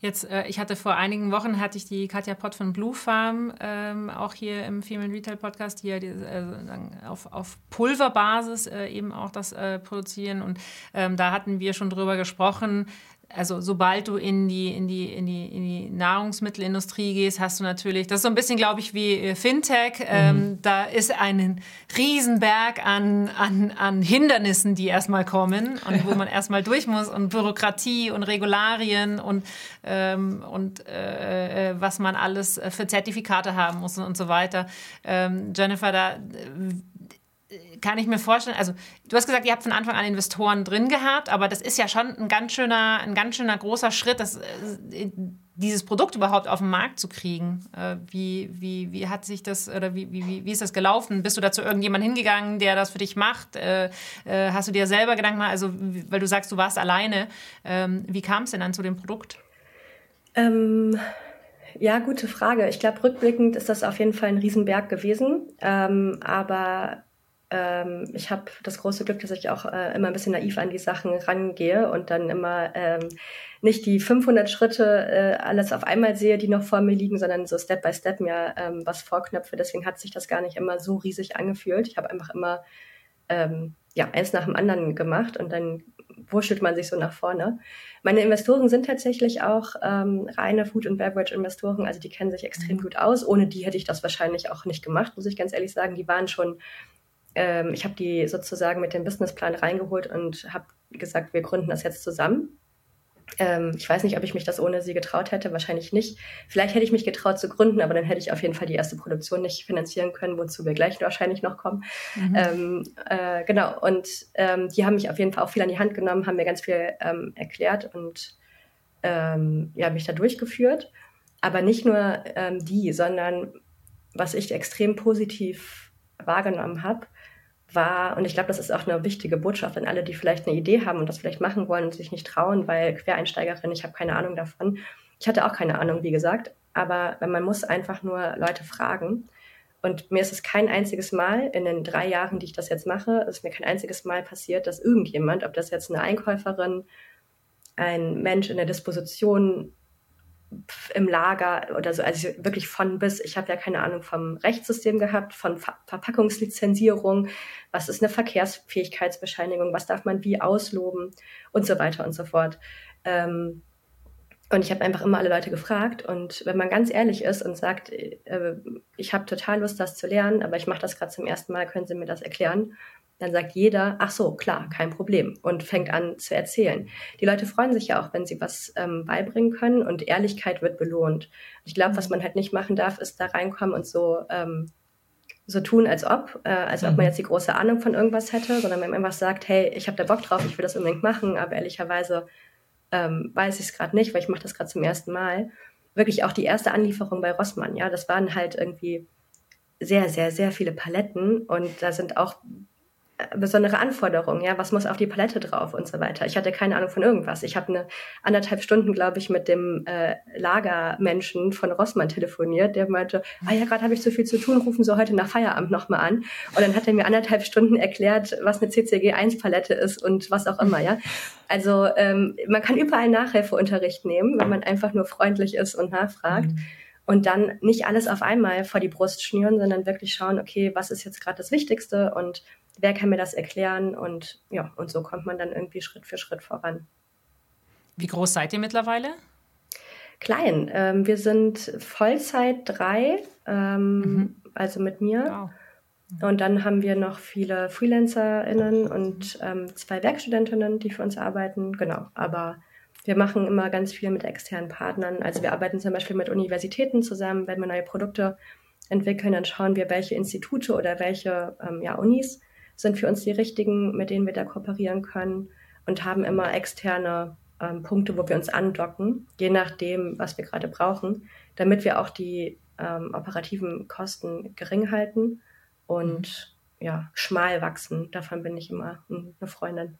[SPEAKER 1] Jetzt, äh, ich hatte vor einigen Wochen, hatte ich die Katja Pott von Blue Farm ähm, auch hier im Female Retail Podcast hier die, äh, auf, auf Pulverbasis äh, eben auch das äh, produzieren und ähm, da hatten wir schon drüber gesprochen, also sobald du in die, in die, in die, in die Nahrungsmittelindustrie gehst, hast du natürlich, das ist so ein bisschen, glaube ich, wie äh, Fintech. Mhm. Ähm, da ist ein Riesenberg an, an, an Hindernissen, die erstmal kommen und ja. wo man erstmal durch muss und Bürokratie und Regularien und, ähm, und äh, äh was man alles für Zertifikate haben muss und, und so weiter. Ähm, Jennifer, da kann ich mir vorstellen, also du hast gesagt, ihr habt von Anfang an Investoren drin gehabt, aber das ist ja schon ein ganz schöner, ein ganz schöner großer Schritt, das, äh, dieses Produkt überhaupt auf den Markt zu kriegen. Äh, wie, wie, wie hat sich das oder wie, wie, wie ist das gelaufen? Bist du da zu irgendjemand hingegangen, der das für dich macht? Äh, hast du dir selber Gedanken gemacht, also weil du sagst, du warst alleine, ähm, wie kam es denn dann zu dem Produkt?
[SPEAKER 5] Ähm, ja, gute Frage. Ich glaube, rückblickend ist das auf jeden Fall ein Riesenberg gewesen. Ähm, aber ähm, ich habe das große Glück, dass ich auch äh, immer ein bisschen naiv an die Sachen rangehe und dann immer ähm, nicht die 500 Schritte äh, alles auf einmal sehe, die noch vor mir liegen, sondern so Step by Step mir ähm, was vorknöpfe. Deswegen hat sich das gar nicht immer so riesig angefühlt. Ich habe einfach immer ähm, ja, eins nach dem anderen gemacht und dann wurschtelt man sich so nach vorne. Meine Investoren sind tatsächlich auch ähm, reine Food- und Beverage-Investoren, also die kennen sich extrem mhm. gut aus. Ohne die hätte ich das wahrscheinlich auch nicht gemacht, muss ich ganz ehrlich sagen. Die waren schon, ähm, ich habe die sozusagen mit dem Businessplan reingeholt und habe gesagt, wir gründen das jetzt zusammen. Ähm, ich weiß nicht, ob ich mich das ohne sie getraut hätte, wahrscheinlich nicht. Vielleicht hätte ich mich getraut zu gründen, aber dann hätte ich auf jeden Fall die erste Produktion nicht finanzieren können, wozu wir gleich wahrscheinlich noch kommen. Mhm. Ähm, äh, genau, und ähm, die haben mich auf jeden Fall auch viel an die Hand genommen, haben mir ganz viel ähm, erklärt und ähm, ja, mich da durchgeführt. Aber nicht nur ähm, die, sondern was ich extrem positiv wahrgenommen habe, war, und ich glaube, das ist auch eine wichtige Botschaft an alle, die vielleicht eine Idee haben und das vielleicht machen wollen und sich nicht trauen, weil Quereinsteigerin, ich habe keine Ahnung davon. Ich hatte auch keine Ahnung, wie gesagt, aber man muss einfach nur Leute fragen. Und mir ist es kein einziges Mal in den drei Jahren, die ich das jetzt mache, ist mir kein einziges Mal passiert, dass irgendjemand, ob das jetzt eine Einkäuferin, ein Mensch in der Disposition im Lager oder so, also wirklich von bis. Ich habe ja keine Ahnung vom Rechtssystem gehabt, von Ver Verpackungslizenzierung, was ist eine Verkehrsfähigkeitsbescheinigung, was darf man wie ausloben und so weiter und so fort. Ähm, und ich habe einfach immer alle Leute gefragt. Und wenn man ganz ehrlich ist und sagt, äh, ich habe total Lust, das zu lernen, aber ich mache das gerade zum ersten Mal, können Sie mir das erklären? Dann sagt jeder, ach so, klar, kein Problem und fängt an zu erzählen. Die Leute freuen sich ja auch, wenn sie was ähm, beibringen können und Ehrlichkeit wird belohnt. Ich glaube, was man halt nicht machen darf, ist da reinkommen und so ähm, so tun, als ob, äh, als ob man mhm. jetzt die große Ahnung von irgendwas hätte, sondern wenn man einfach sagt, hey, ich habe da Bock drauf, ich will das unbedingt machen, aber ehrlicherweise ähm, weiß ich es gerade nicht, weil ich mache das gerade zum ersten Mal. Wirklich auch die erste Anlieferung bei Rossmann, ja, das waren halt irgendwie sehr, sehr, sehr viele Paletten und da sind auch besondere Anforderungen, ja, was muss auf die Palette drauf und so weiter. Ich hatte keine Ahnung von irgendwas. Ich habe eine anderthalb Stunden, glaube ich, mit dem äh, Lagermenschen von Rossmann telefoniert, der meinte, ah ja, gerade habe ich so viel zu tun, rufen Sie heute nach Feierabend nochmal an. Und dann hat er mir anderthalb Stunden erklärt, was eine CCG1-Palette ist und was auch immer, ja. Also ähm, man kann überall Nachhilfeunterricht nehmen, wenn man einfach nur freundlich ist und nachfragt. Mhm und dann nicht alles auf einmal vor die Brust schnüren, sondern wirklich schauen, okay, was ist jetzt gerade das Wichtigste und wer kann mir das erklären und ja, und so kommt man dann irgendwie Schritt für Schritt voran.
[SPEAKER 1] Wie groß seid ihr mittlerweile?
[SPEAKER 5] Klein. Ähm, wir sind Vollzeit drei, ähm, mhm. also mit mir. Wow. Und dann haben wir noch viele FreelancerInnen und ähm, zwei Werkstudentinnen, die für uns arbeiten. Genau, aber wir machen immer ganz viel mit externen Partnern. Also wir arbeiten zum Beispiel mit Universitäten zusammen, wenn wir neue Produkte entwickeln, dann schauen wir, welche Institute oder welche ähm, ja, Unis sind für uns die richtigen, mit denen wir da kooperieren können und haben immer externe ähm, Punkte, wo wir uns andocken, je nachdem, was wir gerade brauchen, damit wir auch die ähm, operativen Kosten gering halten und mhm. ja, schmal wachsen. Davon bin ich immer eine Freundin.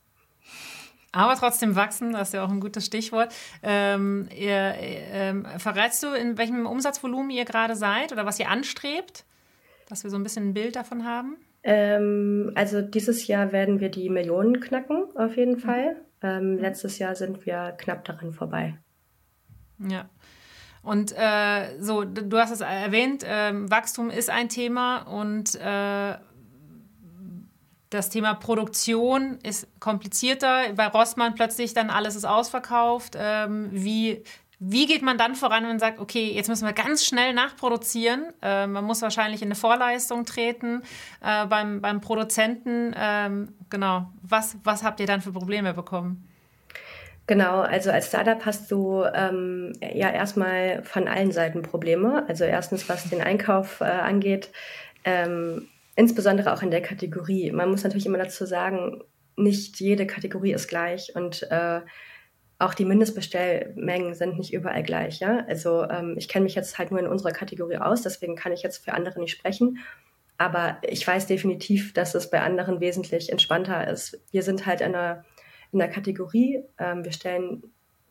[SPEAKER 1] Aber trotzdem wachsen, das ist ja auch ein gutes Stichwort. Ähm, ihr, ähm, verrätst du, in welchem Umsatzvolumen ihr gerade seid oder was ihr anstrebt, dass wir so ein bisschen ein Bild davon haben?
[SPEAKER 5] Ähm, also dieses Jahr werden wir die Millionen knacken, auf jeden mhm. Fall. Ähm, letztes Jahr sind wir knapp daran vorbei.
[SPEAKER 1] Ja. Und äh, so, du hast es erwähnt, äh, Wachstum ist ein Thema und äh, das Thema Produktion ist komplizierter. Bei Rossmann plötzlich dann alles ist ausverkauft. Ähm, wie wie geht man dann voran, man sagt, okay, jetzt müssen wir ganz schnell nachproduzieren? Äh, man muss wahrscheinlich in eine Vorleistung treten äh, beim, beim Produzenten. Ähm, genau. Was, was habt ihr dann für Probleme bekommen?
[SPEAKER 5] Genau, also als Startup hast du ähm, ja erstmal von allen Seiten Probleme. Also erstens, was den Einkauf äh, angeht, ähm, insbesondere auch in der Kategorie. Man muss natürlich immer dazu sagen, nicht jede Kategorie ist gleich und äh, auch die Mindestbestellmengen sind nicht überall gleich. Ja? Also ähm, ich kenne mich jetzt halt nur in unserer Kategorie aus, deswegen kann ich jetzt für andere nicht sprechen. Aber ich weiß definitiv, dass es bei anderen wesentlich entspannter ist. Wir sind halt in einer, in einer Kategorie, ähm, wir stellen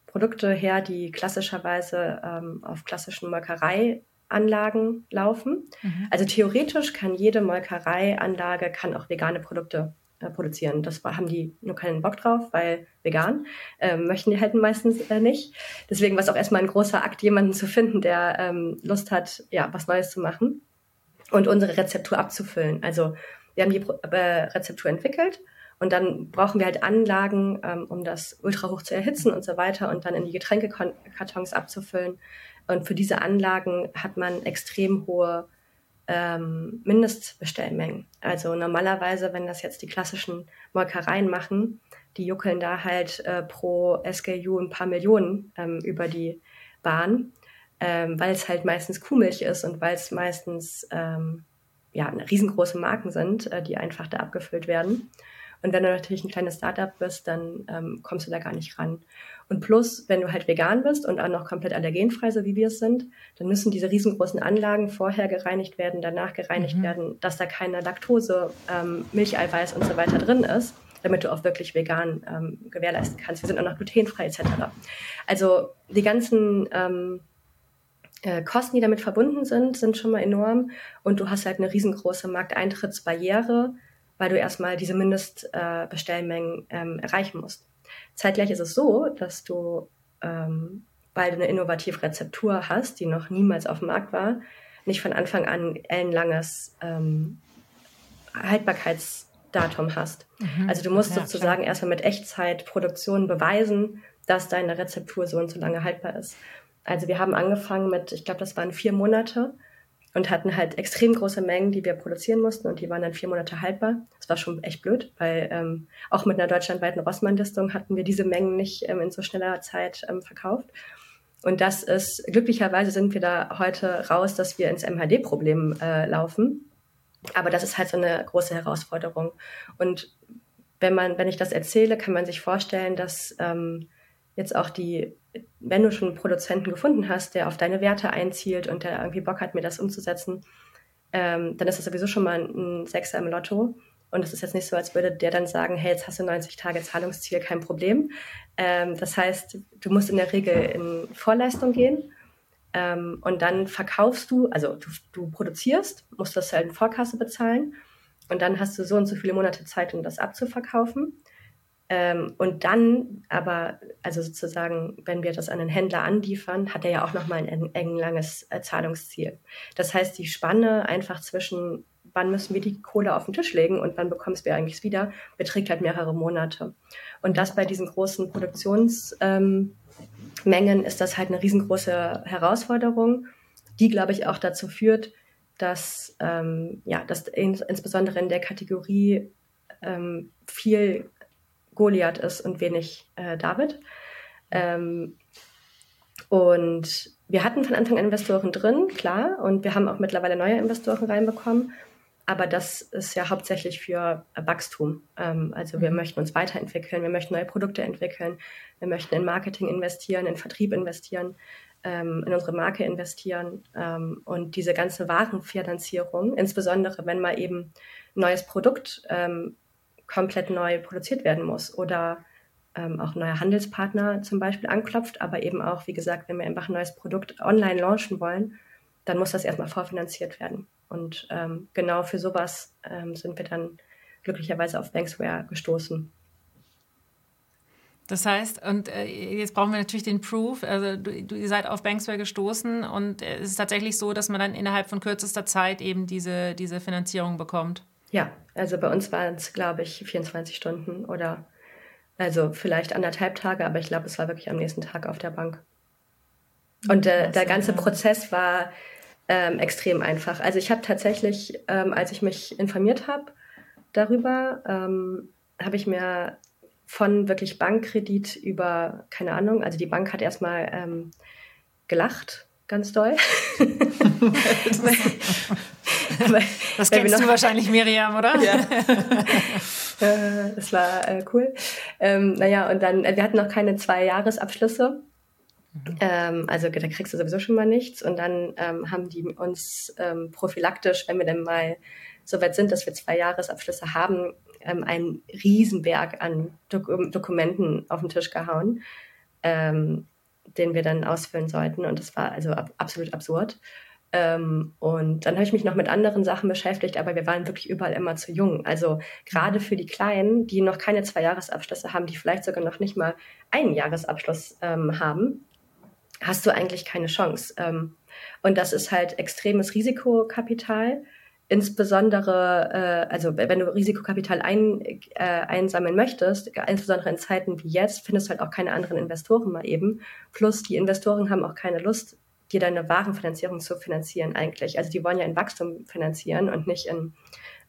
[SPEAKER 5] Produkte her, die klassischerweise ähm, auf klassischen Molkereianlagen laufen. Mhm. Also theoretisch kann jede Molkereianlage kann auch vegane Produkte äh, produzieren. Das haben die nur keinen Bock drauf, weil vegan äh, möchten die halt meistens äh, nicht. Deswegen war es auch erstmal ein großer Akt, jemanden zu finden, der ähm, Lust hat, ja, was Neues zu machen und unsere Rezeptur abzufüllen. Also wir haben die äh, Rezeptur entwickelt Und dann brauchen wir halt Anlagen, ähm, um das ultra hoch zu erhitzen und so weiter und dann in die Getränkekartons abzufüllen. Und für diese Anlagen hat man extrem hohe ähm, Mindestbestellmengen. Also normalerweise, wenn das jetzt die klassischen Molkereien machen, die juckeln da halt äh, pro SKU ein paar Millionen ähm, über die Bahn, ähm, weil es halt meistens Kuhmilch ist und weil es meistens ähm, ja, riesengroße Marken sind, äh, die einfach da abgefüllt werden. Und wenn du natürlich ein kleines Startup bist, dann ähm, kommst du da gar nicht ran. Und plus, wenn du halt vegan bist und auch noch komplett allergenfrei, so wie wir es sind, dann müssen diese riesengroßen Anlagen vorher gereinigt werden, danach gereinigt mhm. werden, dass da keine Laktose, ähm, Milcheiweiß und so weiter drin ist, damit du auch wirklich vegan ähm, gewährleisten kannst. Wir sind auch noch glutenfrei etc. Also die ganzen ähm, äh, Kosten, die damit verbunden sind, sind schon mal enorm. Und du hast halt eine riesengroße Markteintrittsbarriere, weil du erstmal diese Mindestbestellmengen äh, ähm, erreichen musst. Zeitgleich ist es so, dass du, ähm, weil du eine innovative Rezeptur hast, die noch niemals auf dem Markt war, nicht von Anfang an ellenlanges ähm, Haltbarkeitsdatum hast. Mhm. Also du musst ja, sozusagen klar. erstmal mit Echtzeitproduktion beweisen, dass deine Rezeptur so und so lange haltbar ist. Also wir haben angefangen mit, ich glaube, das waren vier Monate und hatten halt extrem große Mengen, die wir produzieren mussten und die waren dann vier Monate haltbar. Das war schon echt blöd, weil ähm, auch mit einer deutschlandweiten Rossmann-Listung hatten wir diese Mengen nicht ähm, in so schneller Zeit ähm, verkauft. Und das ist, glücklicherweise sind wir da heute raus, dass wir ins MHD-Problem äh, laufen. Aber das ist halt so eine große Herausforderung. Und wenn man, wenn ich das erzähle, kann man sich vorstellen, dass ähm, jetzt auch die wenn du schon einen Produzenten gefunden hast, der auf deine Werte einzielt und der irgendwie Bock hat, mir das umzusetzen, ähm, dann ist das sowieso schon mal ein Sechser im Lotto. Und es ist jetzt nicht so, als würde der dann sagen, hey, jetzt hast du 90 Tage Zahlungsziel, kein Problem. Ähm, das heißt, du musst in der Regel in Vorleistung gehen. Ähm, und dann verkaufst du, also du, du produzierst, musst das halt in Vorkasse bezahlen. Und dann hast du so und so viele Monate Zeit, um das abzuverkaufen. Ähm, und dann aber, also sozusagen, wenn wir das an den Händler anliefern, hat er ja auch nochmal ein eng langes äh, Zahlungsziel. Das heißt, die Spanne einfach zwischen, wann müssen wir die Kohle auf den Tisch legen und wann bekommst du eigentlich wieder, beträgt halt mehrere Monate. Und das bei diesen großen Produktionsmengen ähm, ist das halt eine riesengroße Herausforderung, die, glaube ich, auch dazu führt, dass, ähm, ja, dass in, insbesondere in der Kategorie ähm, viel Goliath ist und wenig äh, David. Ähm, und wir hatten von Anfang an Investoren drin, klar, und wir haben auch mittlerweile neue Investoren reinbekommen. Aber das ist ja hauptsächlich für Wachstum. Ähm, also wir mhm. möchten uns weiterentwickeln, wir möchten neue Produkte entwickeln, wir möchten in Marketing investieren, in Vertrieb investieren, ähm, in unsere Marke investieren. Ähm, und diese ganze Warenfinanzierung, insbesondere wenn mal eben ein neues Produkt komplett neu produziert werden muss oder ähm, auch neuer Handelspartner zum Beispiel anklopft, aber eben auch, wie gesagt, wenn wir einfach ein neues Produkt online launchen wollen, dann muss das erstmal vorfinanziert werden. Und ähm, genau für sowas ähm, sind wir dann glücklicherweise auf Banksware gestoßen.
[SPEAKER 1] Das heißt, und äh, jetzt brauchen wir natürlich den Proof. Also du, du, ihr seid auf Banksware gestoßen und es ist tatsächlich so, dass man dann innerhalb von kürzester Zeit eben diese, diese Finanzierung bekommt.
[SPEAKER 5] Ja, also bei uns waren es, glaube ich, 24 Stunden oder also vielleicht anderthalb Tage, aber ich glaube, es war wirklich am nächsten Tag auf der Bank. Und äh, der ganze Prozess war ähm, extrem einfach. Also ich habe tatsächlich, ähm, als ich mich informiert habe darüber, ähm, habe ich mir von wirklich Bankkredit über, keine Ahnung, also die Bank hat erstmal ähm, gelacht, ganz doll.
[SPEAKER 1] das kennst du wahrscheinlich, Miriam, oder? Ja.
[SPEAKER 5] Äh, das war äh, cool. Ähm, naja, und dann, äh, wir hatten noch keine zwei Jahresabschlüsse. Mhm. Ähm, also da kriegst du sowieso schon mal nichts. Und dann ähm, haben die uns ähm, prophylaktisch, wenn wir dann mal so weit sind, dass wir zwei Jahresabschlüsse haben, ähm, einen Riesenberg an Dok Dokumenten auf den Tisch gehauen, ähm, den wir dann ausfüllen sollten. Und das war also ab absolut absurd. Ähm, und dann habe ich mich noch mit anderen Sachen beschäftigt, aber wir waren wirklich überall immer zu jung. Also gerade für die Kleinen, die noch keine zwei Jahresabschlüsse haben, die vielleicht sogar noch nicht mal einen Jahresabschluss ähm, haben, hast du eigentlich keine Chance. Ähm, und das ist halt extremes Risikokapital. insbesondere, äh, also wenn du Risikokapital ein, äh, einsammeln möchtest, insbesondere in Zeiten wie jetzt, findest du halt auch keine anderen Investoren mal eben. Plus die Investoren haben auch keine Lust, dir deine Warenfinanzierung zu finanzieren eigentlich. Also die wollen ja in Wachstum finanzieren und nicht in,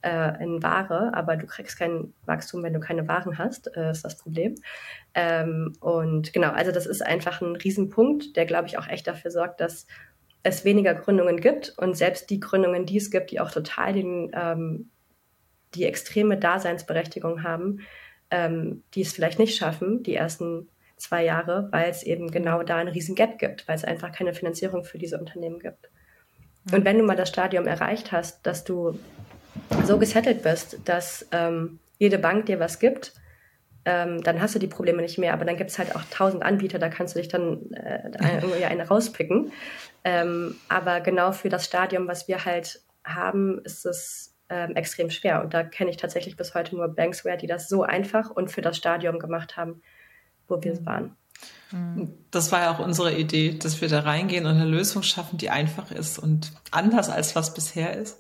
[SPEAKER 5] äh, in Ware, aber du kriegst kein Wachstum, wenn du keine Waren hast, äh, ist das Problem. Ähm, und genau, also das ist einfach ein Riesenpunkt, der, glaube ich, auch echt dafür sorgt, dass es weniger Gründungen gibt und selbst die Gründungen, die es gibt, die auch total den, ähm, die extreme Daseinsberechtigung haben, ähm, die es vielleicht nicht schaffen, die ersten zwei Jahre, weil es eben genau da einen riesen Gap gibt, weil es einfach keine Finanzierung für diese Unternehmen gibt. Und wenn du mal das Stadium erreicht hast, dass du so gesettelt bist, dass ähm, jede Bank dir was gibt, ähm, dann hast du die Probleme nicht mehr. Aber dann gibt es halt auch tausend Anbieter, da kannst du dich dann äh, irgendwie eine rauspicken. Ähm, aber genau für das Stadium, was wir halt haben, ist es ähm, extrem schwer. Und da kenne ich tatsächlich bis heute nur Banksware, die das so einfach und für das Stadium gemacht haben, wo wir mhm. waren.
[SPEAKER 4] Das war ja auch unsere Idee, dass wir da reingehen und eine Lösung schaffen, die einfach ist und anders als was bisher ist.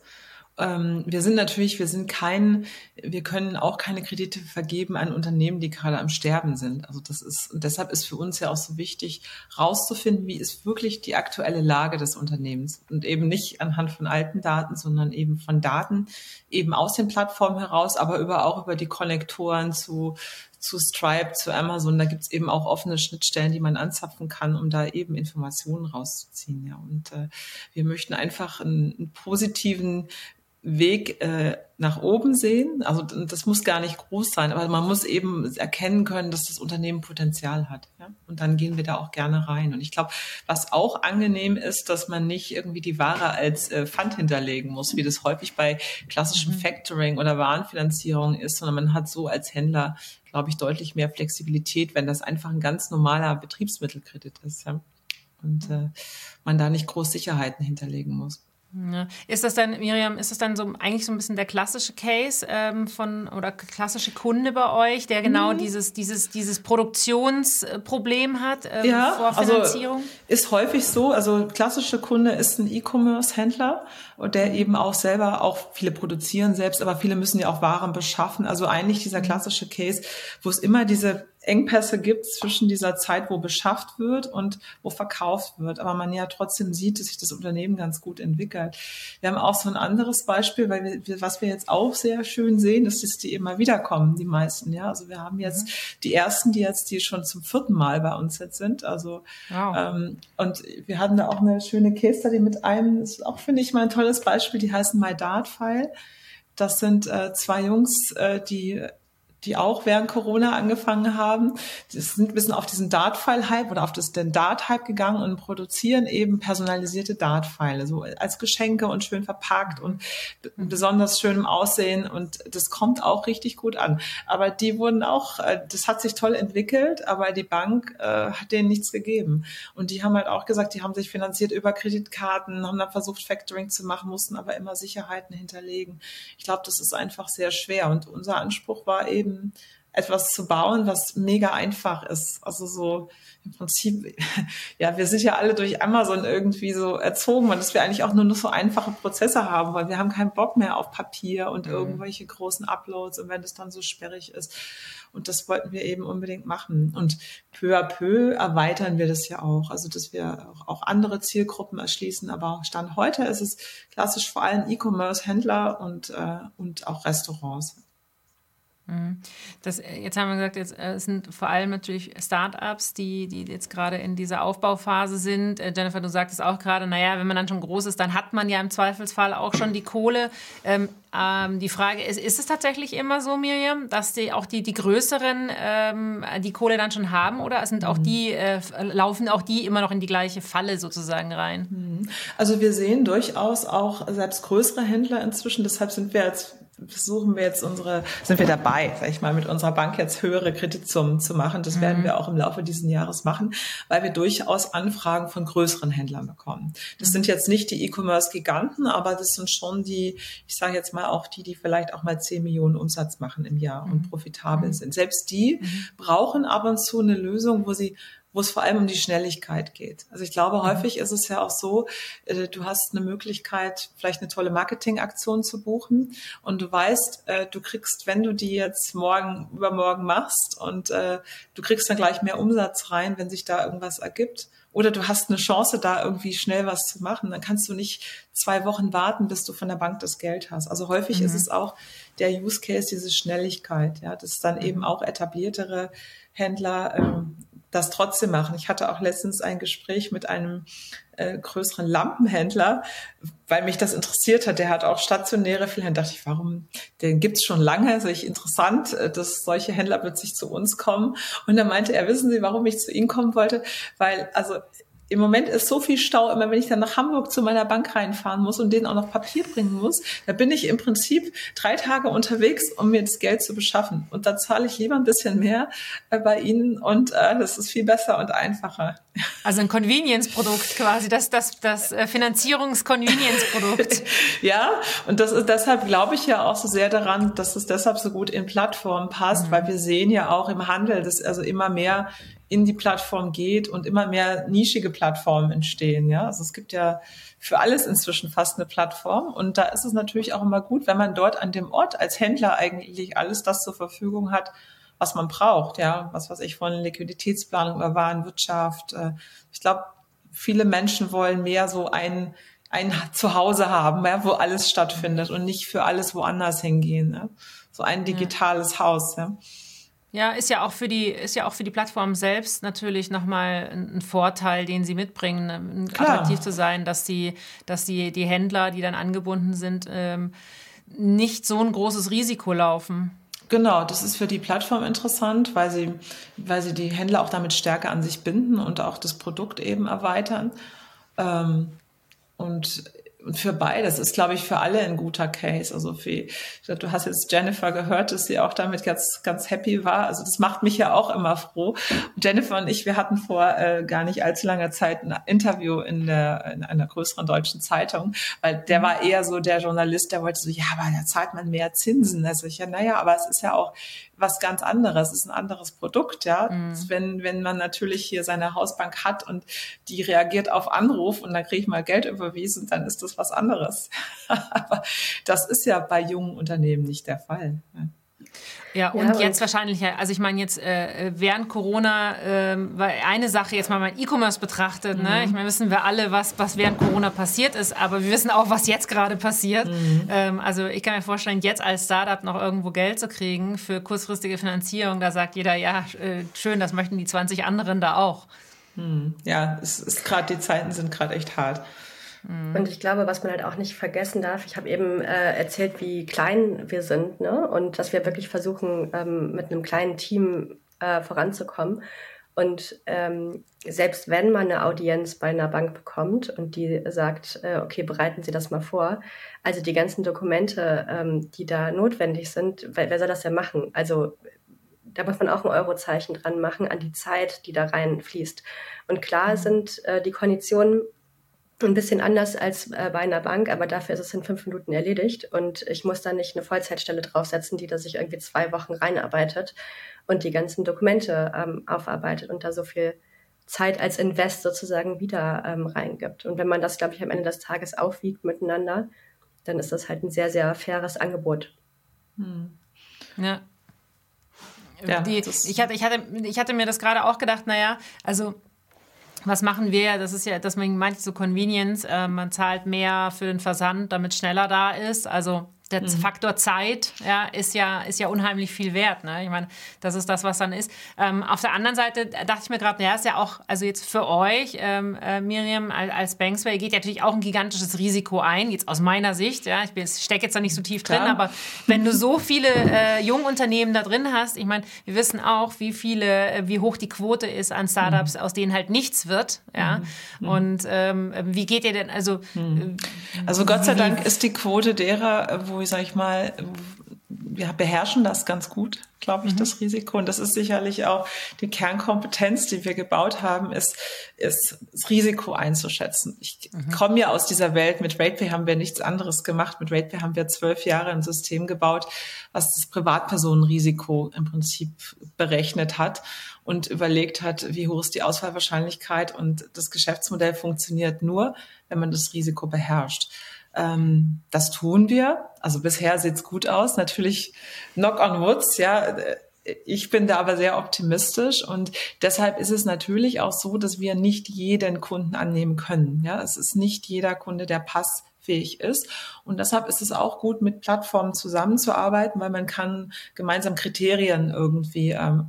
[SPEAKER 4] Ähm, wir sind natürlich, wir sind kein, wir können auch keine Kredite vergeben an Unternehmen, die gerade am Sterben sind. Also das ist, und deshalb ist für uns ja auch so wichtig, rauszufinden, wie ist wirklich die aktuelle Lage des Unternehmens und eben nicht anhand von alten Daten, sondern eben von Daten eben aus den Plattformen heraus, aber über, auch über die Konnektoren zu, zu Stripe, zu Amazon, da gibt's eben auch offene Schnittstellen, die man anzapfen kann, um da eben Informationen rauszuziehen. Ja. Und äh, wir möchten einfach einen, einen positiven Weg äh, nach oben sehen. Also das muss gar nicht groß sein, aber man muss eben erkennen können, dass das Unternehmen Potenzial hat. Ja? Und dann gehen wir da auch gerne rein. Und ich glaube, was auch angenehm ist, dass man nicht irgendwie die Ware als äh, Pfand hinterlegen muss, wie das häufig bei klassischem mhm. Factoring oder Warenfinanzierung ist, sondern man hat so als Händler, glaube ich, deutlich mehr Flexibilität, wenn das einfach ein ganz normaler Betriebsmittelkredit ist. Ja? Und äh, man da nicht groß Sicherheiten hinterlegen muss.
[SPEAKER 1] Ja. Ist das dann, Miriam, ist das dann so eigentlich so ein bisschen der klassische Case ähm, von oder klassische Kunde bei euch, der genau mhm. dieses, dieses, dieses Produktionsproblem hat ähm,
[SPEAKER 4] ja, vor Finanzierung? Also ist häufig so. Also klassische Kunde ist ein E-Commerce-Händler und der eben auch selber auch viele produzieren selbst, aber viele müssen ja auch Waren beschaffen. Also eigentlich dieser klassische Case, wo es immer diese Engpässe gibt zwischen dieser Zeit, wo beschafft wird und wo verkauft wird. Aber man ja trotzdem sieht, dass sich das Unternehmen ganz gut entwickelt. Wir haben auch so ein anderes Beispiel, weil wir, was wir jetzt auch sehr schön sehen, ist, dass die immer wieder kommen, die meisten. Ja, also wir haben jetzt mhm. die ersten, die jetzt, die schon zum vierten Mal bei uns jetzt sind. Also wow. ähm, und wir hatten da auch eine schöne Case Study mit einem, das ist auch finde ich mal ein tolles Beispiel. Die heißen My Dart File. Das sind äh, zwei Jungs, äh, die die auch während Corona angefangen haben. Die sind ein bisschen auf diesen Dart-File-Hype oder auf das, den Dart-Hype gegangen und produzieren eben personalisierte Dart-File, so als Geschenke und schön verpackt und besonders schönem Aussehen und das kommt auch richtig gut an. Aber die wurden auch, äh, das hat sich toll entwickelt, aber die Bank äh, hat denen nichts gegeben. Und die haben halt auch gesagt, die haben sich finanziert über Kreditkarten, haben dann versucht, Factoring zu machen, mussten aber immer Sicherheiten hinterlegen. Ich glaube, das ist einfach sehr schwer. Und unser Anspruch war eben, eben etwas zu bauen, was mega einfach ist. Also so im Prinzip, ja, wir sind ja alle durch Amazon irgendwie so erzogen und dass wir eigentlich auch nur noch so einfache Prozesse haben, weil wir haben keinen Bock mehr auf Papier und mhm. irgendwelche großen Uploads und wenn es dann so sperrig ist. Und das wollten wir eben unbedingt machen. Und peu à peu erweitern wir das ja auch. Also, dass wir auch andere Zielgruppen erschließen. Aber Stand heute ist es klassisch vor allem E-Commerce-Händler und, äh, und auch Restaurants.
[SPEAKER 1] Mhm. Das, äh, jetzt haben wir gesagt, jetzt äh, sind vor allem natürlich Startups, die, die jetzt gerade in dieser Aufbauphase sind. Äh, Jennifer, du sagtest auch gerade, naja, wenn man dann schon groß ist, dann hat man ja im Zweifelsfall auch schon die Kohle. Ähm, ähm, die Frage ist, ist es tatsächlich immer so, Miriam, dass die auch die, die größeren ähm, die Kohle dann schon haben oder sind auch mhm. die, äh, laufen auch die immer noch in die gleiche Falle sozusagen rein?
[SPEAKER 4] Mhm. Also wir sehen durchaus auch selbst größere Händler inzwischen, deshalb sind wir als versuchen wir jetzt unsere, sind wir dabei, sag ich mal, mit unserer Bank jetzt höhere Kreditsummen zu machen. Das mhm. werden wir auch im Laufe dieses Jahres machen, weil wir durchaus Anfragen von größeren Händlern bekommen. Das mhm. sind jetzt nicht die E-Commerce-Giganten, aber das sind schon die, ich sage jetzt mal auch die, die vielleicht auch mal 10 Millionen Umsatz machen im Jahr mhm. und profitabel mhm. sind. Selbst die mhm. brauchen ab und zu eine Lösung, wo sie wo es vor allem um die Schnelligkeit geht. Also ich glaube, mhm. häufig ist es ja auch so, äh, du hast eine Möglichkeit, vielleicht eine tolle Marketingaktion zu buchen und du weißt, äh, du kriegst, wenn du die jetzt morgen, übermorgen machst und äh, du kriegst dann gleich mehr Umsatz rein, wenn sich da irgendwas ergibt. Oder du hast eine Chance, da irgendwie schnell was zu machen. Dann kannst du nicht zwei Wochen warten, bis du von der Bank das Geld hast. Also häufig mhm. ist es auch der Use Case, diese Schnelligkeit, ja, dass dann mhm. eben auch etabliertere Händler ähm, das trotzdem machen. Ich hatte auch letztens ein Gespräch mit einem äh, größeren Lampenhändler, weil mich das interessiert hat. Der hat auch stationäre Filme. Da dachte ich, warum? Den gibt's schon lange. Sehe ich interessant, äh, dass solche Händler plötzlich zu uns kommen. Und da meinte er, wissen Sie, warum ich zu Ihnen kommen wollte? Weil, also im Moment ist so viel Stau, immer wenn ich dann nach Hamburg zu meiner Bank reinfahren muss und denen auch noch Papier bringen muss, da bin ich im Prinzip drei Tage unterwegs, um mir das Geld zu beschaffen. Und da zahle ich lieber ein bisschen mehr äh, bei ihnen und äh, das ist viel besser und einfacher.
[SPEAKER 1] Also ein Convenience-Produkt quasi, das, das, das äh, Finanzierungs-Convenience-Produkt.
[SPEAKER 4] ja, und das ist deshalb glaube ich ja auch so sehr daran, dass es deshalb so gut in Plattformen passt, mhm. weil wir sehen ja auch im Handel, dass also immer mehr in die Plattform geht und immer mehr nischige Plattformen entstehen. Ja, also es gibt ja für alles inzwischen fast eine Plattform und da ist es natürlich auch immer gut, wenn man dort an dem Ort als Händler eigentlich alles das zur Verfügung hat, was man braucht. Ja, was weiß ich von Liquiditätsplanung über Warenwirtschaft. Äh, ich glaube, viele Menschen wollen mehr so ein ein Zuhause haben, ja, wo alles stattfindet und nicht für alles woanders hingehen. Ja? So ein digitales ja. Haus. Ja?
[SPEAKER 1] Ja, ist ja auch für die, ist ja auch für die Plattform selbst natürlich nochmal ein Vorteil, den sie mitbringen, ne, Klar. attraktiv zu sein, dass die, dass die, die Händler, die dann angebunden sind, ähm, nicht so ein großes Risiko laufen.
[SPEAKER 4] Genau, das ist für die Plattform interessant, weil sie, weil sie die Händler auch damit stärker an sich binden und auch das Produkt eben erweitern. Ähm, und und für beides ist, glaube ich, für alle ein guter Case. Also für, du hast jetzt Jennifer gehört, dass sie auch damit ganz, ganz happy war. Also das macht mich ja auch immer froh. Und Jennifer und ich, wir hatten vor äh, gar nicht allzu langer Zeit ein Interview in, der, in einer größeren deutschen Zeitung, weil der war eher so der Journalist, der wollte so, ja, aber da zahlt man mehr Zinsen. Also ich ja, naja, aber es ist ja auch was ganz anderes, es ist ein anderes Produkt, ja. Mhm. Wenn, wenn man natürlich hier seine Hausbank hat und die reagiert auf Anruf und dann kriege ich mal Geld überwiesen, dann ist das was anderes. Aber das ist ja bei jungen Unternehmen nicht der Fall.
[SPEAKER 1] Ne? Ja, und ja, jetzt wahrscheinlich, also ich meine jetzt äh, während Corona, äh, weil eine Sache jetzt mal mein E-Commerce betrachtet, ne? mhm. ne? ich meine, wissen wir alle, was, was während Corona passiert ist, aber wir wissen auch, was jetzt gerade passiert. Mhm. Ähm, also ich kann mir vorstellen, jetzt als Startup noch irgendwo Geld zu kriegen für kurzfristige Finanzierung, da sagt jeder, ja, äh, schön, das möchten die 20 anderen da auch.
[SPEAKER 4] Mhm. Ja, es ist gerade, die Zeiten sind gerade echt hart.
[SPEAKER 5] Mhm. Und ich glaube, was man halt auch nicht vergessen darf, ich habe eben äh, erzählt, wie klein wir sind, ne? Und dass wir wirklich versuchen, ähm, mit einem kleinen Team äh, voranzukommen. Und ähm, selbst wenn man eine Audienz bei einer Bank bekommt und die sagt, äh, okay, bereiten Sie das mal vor, also die ganzen Dokumente, ähm, die da notwendig sind, wer, wer soll das denn machen? Also da muss man auch ein Eurozeichen dran machen an die Zeit, die da reinfließt. Und klar mhm. sind äh, die Konditionen ein bisschen anders als äh, bei einer Bank, aber dafür ist es in fünf Minuten erledigt und ich muss da nicht eine Vollzeitstelle draufsetzen, die da sich irgendwie zwei Wochen reinarbeitet und die ganzen Dokumente ähm, aufarbeitet und da so viel Zeit als Invest sozusagen wieder ähm, reingibt. Und wenn man das, glaube ich, am Ende des Tages aufwiegt miteinander, dann ist das halt ein sehr, sehr faires Angebot. Hm.
[SPEAKER 1] Ja. ja die, ich, hatte, ich, hatte, ich hatte mir das gerade auch gedacht, naja, also was machen wir? Das ist ja, dass man meint so Convenience. Äh, man zahlt mehr für den Versand, damit schneller da ist. Also der mhm. Faktor Zeit ja, ist, ja, ist ja unheimlich viel wert. Ne? Ich meine, das ist das, was dann ist. Ähm, auf der anderen Seite dachte ich mir gerade, naja, ist ja auch, also jetzt für euch, ähm, äh, Miriam, als, als Banksway, geht ja natürlich auch ein gigantisches Risiko ein, jetzt aus meiner Sicht. Ja, ich stecke jetzt da nicht so tief drin, Klar. aber wenn du so viele äh, Jungunternehmen da drin hast, ich meine, wir wissen auch, wie viele, äh, wie hoch die Quote ist an Startups, mhm. aus denen halt nichts wird. Ja? Mhm. Und ähm, wie geht ihr denn, also.
[SPEAKER 4] Mhm. Äh, also Gott sei Dank ist die Quote derer, wo ich sag ich mal, wir beherrschen das ganz gut, glaube ich, mhm. das Risiko. Und das ist sicherlich auch die Kernkompetenz, die wir gebaut haben, ist, ist das Risiko einzuschätzen. Ich mhm. komme ja aus dieser Welt. Mit RatePay haben wir nichts anderes gemacht. Mit RatePay haben wir zwölf Jahre ein System gebaut, was das Privatpersonenrisiko im Prinzip berechnet hat und überlegt hat, wie hoch ist die Ausfallwahrscheinlichkeit. Und das Geschäftsmodell funktioniert nur, wenn man das Risiko beherrscht. Ähm, das tun wir. Also bisher sieht's gut aus. Natürlich knock on woods, ja. Ich bin da aber sehr optimistisch und deshalb ist es natürlich auch so, dass wir nicht jeden Kunden annehmen können. Ja, es ist nicht jeder Kunde, der passfähig ist. Und deshalb ist es auch gut, mit Plattformen zusammenzuarbeiten, weil man kann gemeinsam Kriterien irgendwie, ähm,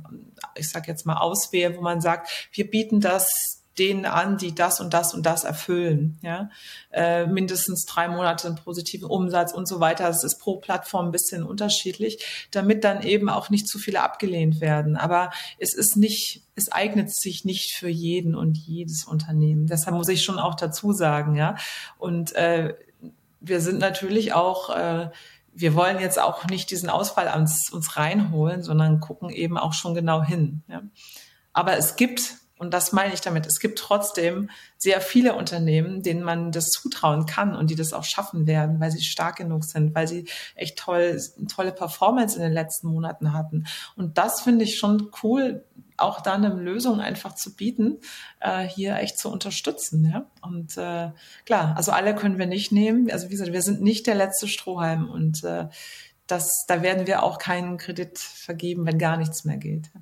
[SPEAKER 4] ich sage jetzt mal, auswählen, wo man sagt, wir bieten das denen an, die das und das und das erfüllen. Ja? Äh, mindestens drei Monate einen positiven Umsatz und so weiter. Das ist pro Plattform ein bisschen unterschiedlich, damit dann eben auch nicht zu viele abgelehnt werden. Aber es ist nicht, es eignet sich nicht für jeden und jedes Unternehmen. Deshalb muss ich schon auch dazu sagen, ja. Und äh, wir sind natürlich auch äh, wir wollen jetzt auch nicht diesen Ausfall ans, uns reinholen, sondern gucken eben auch schon genau hin. Ja. Aber es gibt und das meine ich damit. Es gibt trotzdem sehr viele Unternehmen, denen man das zutrauen kann und die das auch schaffen werden, weil sie stark genug sind, weil sie echt toll, tolle Performance in den letzten Monaten hatten. Und das finde ich schon cool, auch da eine Lösung einfach zu bieten, äh, hier echt zu unterstützen. Ja? Und äh, klar, also alle können wir nicht nehmen. Also wie gesagt, wir sind nicht der letzte Strohhalm und äh, das, da werden wir auch keinen Kredit vergeben, wenn gar nichts mehr geht. Ja.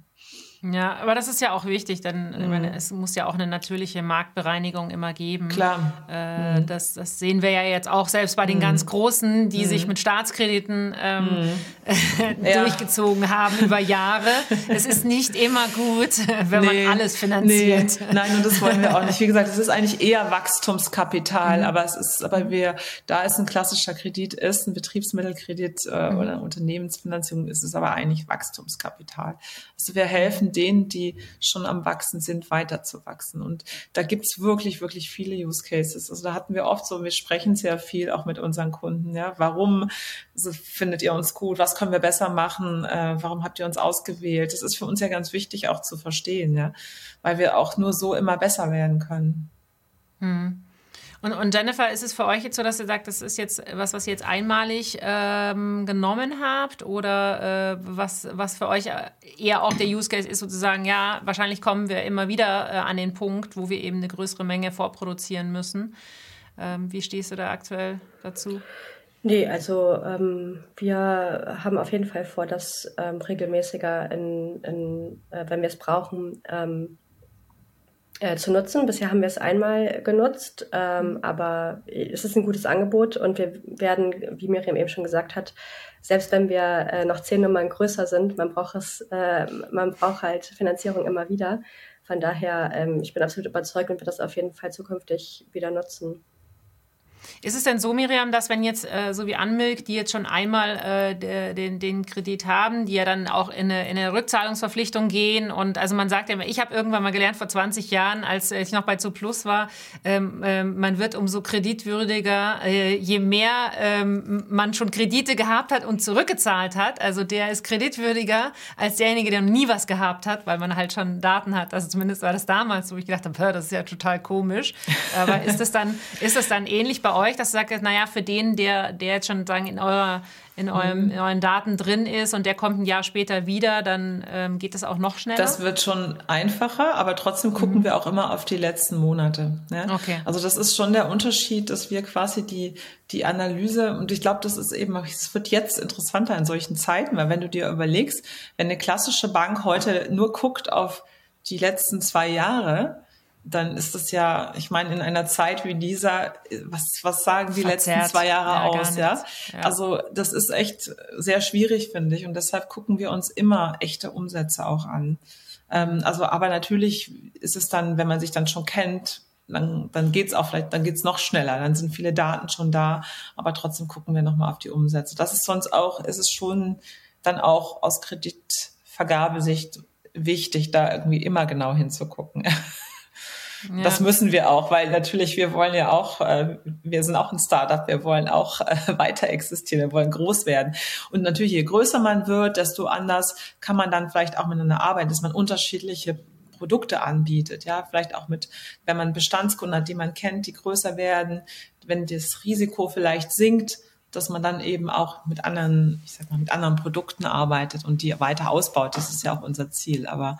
[SPEAKER 1] Ja, aber das ist ja auch wichtig, denn mhm. meine, es muss ja auch eine natürliche Marktbereinigung immer geben.
[SPEAKER 4] Klar.
[SPEAKER 1] Äh, mhm. das, das, sehen wir ja jetzt auch selbst bei den mhm. ganz Großen, die sich mhm. mit Staatskrediten ähm, mhm. durchgezogen ja. haben über Jahre. es ist nicht immer gut, wenn nee, man alles finanziert.
[SPEAKER 4] Nee. Nein, und das wollen wir auch nicht. Wie gesagt, es ist eigentlich eher Wachstumskapital, mhm. aber es ist, aber wir, da es ein klassischer Kredit ist, ein Betriebsmittelkredit äh, oder Unternehmensfinanzierung, ist es aber eigentlich Wachstumskapital. Also wir helfen denen, die schon am Wachsen sind, weiter zu wachsen. Und da gibt's wirklich, wirklich viele Use Cases. Also da hatten wir oft so, wir sprechen sehr viel auch mit unseren Kunden. Ja, warum also findet ihr uns gut? Was können wir besser machen? Äh, warum habt ihr uns ausgewählt? Das ist für uns ja ganz wichtig auch zu verstehen, ja, weil wir auch nur so immer besser werden können.
[SPEAKER 1] Hm. Und, und Jennifer, ist es für euch jetzt so, dass ihr sagt, das ist jetzt was, was ihr jetzt einmalig ähm, genommen habt oder äh, was, was für euch eher auch der Use Case ist, sozusagen, ja, wahrscheinlich kommen wir immer wieder äh, an den Punkt, wo wir eben eine größere Menge vorproduzieren müssen. Ähm, wie stehst du da aktuell dazu?
[SPEAKER 5] Nee, also ähm, wir haben auf jeden Fall vor, das ähm, regelmäßiger, in, in, äh, wenn wir es brauchen, ähm, äh, zu nutzen. Bisher haben wir es einmal genutzt, ähm, aber es ist ein gutes Angebot und wir werden, wie Miriam eben schon gesagt hat, selbst wenn wir äh, noch zehn Nummern größer sind, man braucht es, äh, man braucht halt Finanzierung immer wieder. Von daher, ähm, ich bin absolut überzeugt und werde das auf jeden Fall zukünftig wieder nutzen.
[SPEAKER 1] Ist es denn so, Miriam, dass wenn jetzt äh, so wie Anmilk, die jetzt schon einmal äh, de, den, den Kredit haben, die ja dann auch in eine, in eine Rückzahlungsverpflichtung gehen und also man sagt ja immer, ich habe irgendwann mal gelernt vor 20 Jahren, als ich noch bei Zuplus war, ähm, äh, man wird umso kreditwürdiger, äh, je mehr ähm, man schon Kredite gehabt hat und zurückgezahlt hat. Also der ist kreditwürdiger als derjenige, der noch nie was gehabt hat, weil man halt schon Daten hat. Also zumindest war das damals, wo ich gedacht habe, das ist ja total komisch. Aber ist das dann, ist das dann ähnlich bei bei euch, dass du sagst, naja, für den, der, der jetzt schon sagen, in, eurer, in, eurem, in euren Daten drin ist und der kommt ein Jahr später wieder, dann ähm, geht das auch noch schneller?
[SPEAKER 4] Das wird schon einfacher, aber trotzdem gucken mhm. wir auch immer auf die letzten Monate. Ja?
[SPEAKER 1] Okay.
[SPEAKER 4] Also das ist schon der Unterschied, dass wir quasi die, die Analyse, und ich glaube, das ist eben, es wird jetzt interessanter in solchen Zeiten, weil wenn du dir überlegst, wenn eine klassische Bank heute nur guckt auf die letzten zwei Jahre, dann ist es ja, ich meine, in einer Zeit wie dieser, was, was sagen die Verzerrt. letzten zwei Jahre ja, aus, ja? ja? Also das ist echt sehr schwierig, finde ich. Und deshalb gucken wir uns immer echte Umsätze auch an. Ähm, also, aber natürlich ist es dann, wenn man sich dann schon kennt, dann, dann geht's auch vielleicht, dann geht's noch schneller. Dann sind viele Daten schon da, aber trotzdem gucken wir nochmal auf die Umsätze. Das ist sonst auch, ist es schon dann auch aus Kreditvergabesicht wichtig, da irgendwie immer genau hinzugucken. Ja. Das müssen wir auch, weil natürlich wir wollen ja auch, äh, wir sind auch ein Startup, wir wollen auch äh, weiter existieren, wir wollen groß werden. Und natürlich, je größer man wird, desto anders kann man dann vielleicht auch miteinander arbeiten, dass man unterschiedliche Produkte anbietet, ja, vielleicht auch mit, wenn man Bestandskunden hat, die man kennt, die größer werden, wenn das Risiko vielleicht sinkt, dass man dann eben auch mit anderen, ich sag mal, mit anderen Produkten arbeitet und die weiter ausbaut. Das ist ja auch unser Ziel. Aber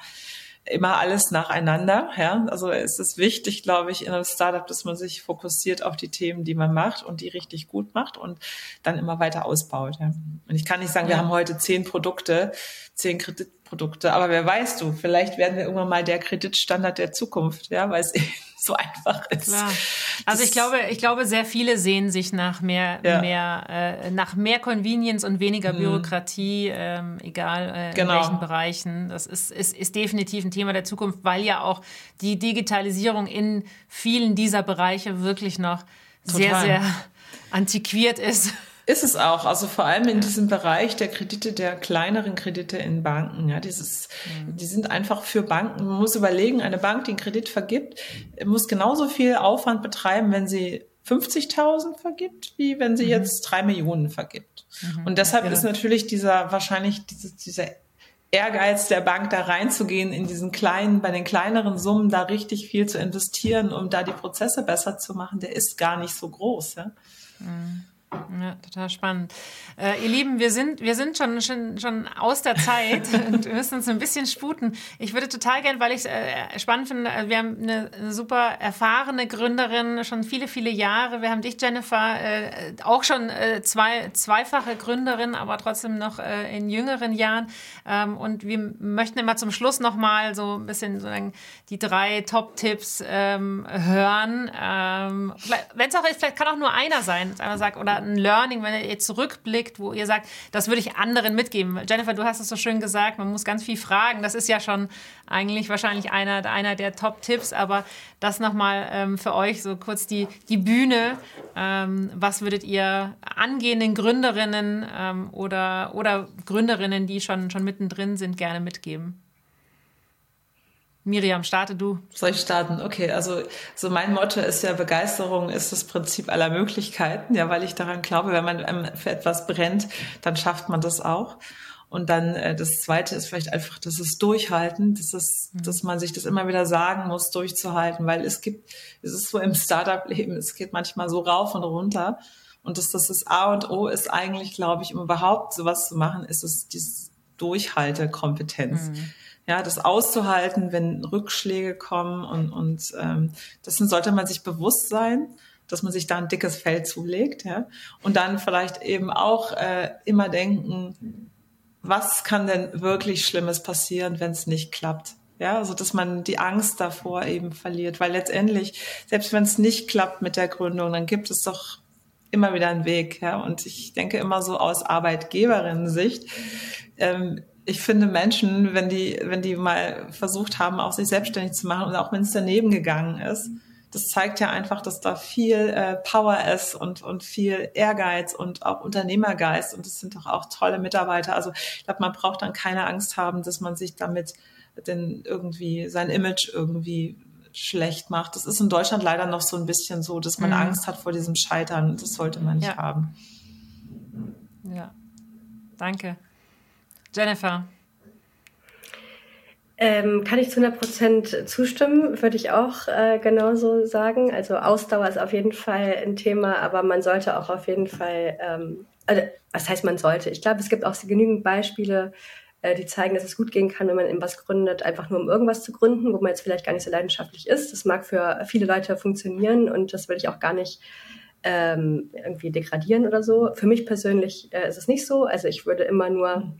[SPEAKER 4] immer alles nacheinander. Ja? Also es ist wichtig, glaube ich, in einem Startup, dass man sich fokussiert auf die Themen, die man macht und die richtig gut macht und dann immer weiter ausbaut. Ja? Und ich kann nicht sagen, wir haben heute zehn Produkte, zehn Kreditprodukte, aber wer weiß du, vielleicht werden wir irgendwann mal der Kreditstandard der Zukunft, ja, weil es so einfach ist. Klar.
[SPEAKER 1] Also ich glaube, ich glaube, sehr viele sehen sich nach mehr, ja. mehr, äh, nach mehr Convenience und weniger mhm. Bürokratie, ähm, egal äh, genau. in welchen Bereichen. Das ist, ist, ist definitiv ein Thema der Zukunft, weil ja auch die Digitalisierung in vielen dieser Bereiche wirklich noch Total. sehr, sehr antiquiert ist.
[SPEAKER 4] Ist es auch, also vor allem in diesem Bereich der Kredite, der kleineren Kredite in Banken. Ja, dieses, mhm. die sind einfach für Banken. Man muss überlegen, eine Bank, die einen Kredit vergibt, muss genauso viel Aufwand betreiben, wenn sie 50.000 vergibt, wie wenn sie mhm. jetzt drei Millionen vergibt. Mhm. Und deshalb ja. ist natürlich dieser wahrscheinlich diese, dieser Ehrgeiz der Bank da reinzugehen, in diesen kleinen, bei den kleineren Summen da richtig viel zu investieren, um da die Prozesse besser zu machen, der ist gar nicht so groß. Ja?
[SPEAKER 1] Mhm. Ja, total spannend. Äh, ihr Lieben, wir sind, wir sind schon, schon, schon aus der Zeit und wir müssen uns ein bisschen sputen. Ich würde total gern, weil ich es äh, spannend finde, äh, wir haben eine, eine, super erfahrene Gründerin, schon viele, viele Jahre. Wir haben dich, Jennifer, äh, auch schon äh, zwei, zweifache Gründerin, aber trotzdem noch äh, in jüngeren Jahren. Ähm, und wir möchten immer zum Schluss nochmal so ein bisschen so die drei Top-Tipps ähm, hören. Ähm, Wenn es auch ist, vielleicht kann auch nur einer sein, dass einer sagt, oder ein Learning, wenn ihr zurückblickt, wo ihr sagt, das würde ich anderen mitgeben? Jennifer, du hast es so schön gesagt, man muss ganz viel fragen. Das ist ja schon eigentlich wahrscheinlich einer, einer der Top-Tipps, aber das nochmal ähm, für euch so kurz die, die Bühne. Ähm, was würdet ihr angehenden Gründerinnen ähm, oder, oder Gründerinnen, die schon, schon mittendrin sind, gerne mitgeben? Miriam, starte du.
[SPEAKER 4] Soll ich starten? Okay, also so mein Motto ist ja, Begeisterung ist das Prinzip aller Möglichkeiten, ja, weil ich daran glaube, wenn man für etwas brennt, dann schafft man das auch. Und dann äh, das Zweite ist vielleicht einfach, dass es durchhalten, dass es, mhm. dass man sich das immer wieder sagen muss, durchzuhalten, weil es gibt, es ist so im Startup-Leben, es geht manchmal so rauf und runter. Und dass das das A und O ist eigentlich, glaube ich, um überhaupt sowas zu machen, ist es diese Durchhaltekompetenz. Mhm ja, das auszuhalten, wenn Rückschläge kommen und, und ähm, dessen sollte man sich bewusst sein, dass man sich da ein dickes Fell zulegt, ja, und dann vielleicht eben auch äh, immer denken, was kann denn wirklich Schlimmes passieren, wenn es nicht klappt? Ja, also dass man die Angst davor eben verliert, weil letztendlich, selbst wenn es nicht klappt mit der Gründung, dann gibt es doch immer wieder einen Weg. Ja, und ich denke immer so aus Arbeitgeberinnen-Sicht, ähm, ich finde Menschen, wenn die, wenn die mal versucht haben, auch sich selbstständig zu machen und auch wenn es daneben gegangen ist, das zeigt ja einfach, dass da viel äh, Power ist und, und viel Ehrgeiz und auch Unternehmergeist und es sind doch auch tolle Mitarbeiter. Also ich glaube, man braucht dann keine Angst haben, dass man sich damit denn irgendwie sein Image irgendwie schlecht macht. Das ist in Deutschland leider noch so ein bisschen so, dass man mhm. Angst hat vor diesem Scheitern. Das sollte man nicht ja. haben.
[SPEAKER 1] Ja, danke. Jennifer.
[SPEAKER 5] Ähm, kann ich zu 100 Prozent zustimmen, würde ich auch äh, genauso sagen. Also Ausdauer ist auf jeden Fall ein Thema, aber man sollte auch auf jeden Fall, ähm, also, was heißt man sollte? Ich glaube, es gibt auch genügend Beispiele, äh, die zeigen, dass es gut gehen kann, wenn man in was gründet, einfach nur um irgendwas zu gründen, wo man jetzt vielleicht gar nicht so leidenschaftlich ist. Das mag für viele Leute funktionieren und das will ich auch gar nicht ähm, irgendwie degradieren oder so. Für mich persönlich äh, ist es nicht so. Also ich würde immer nur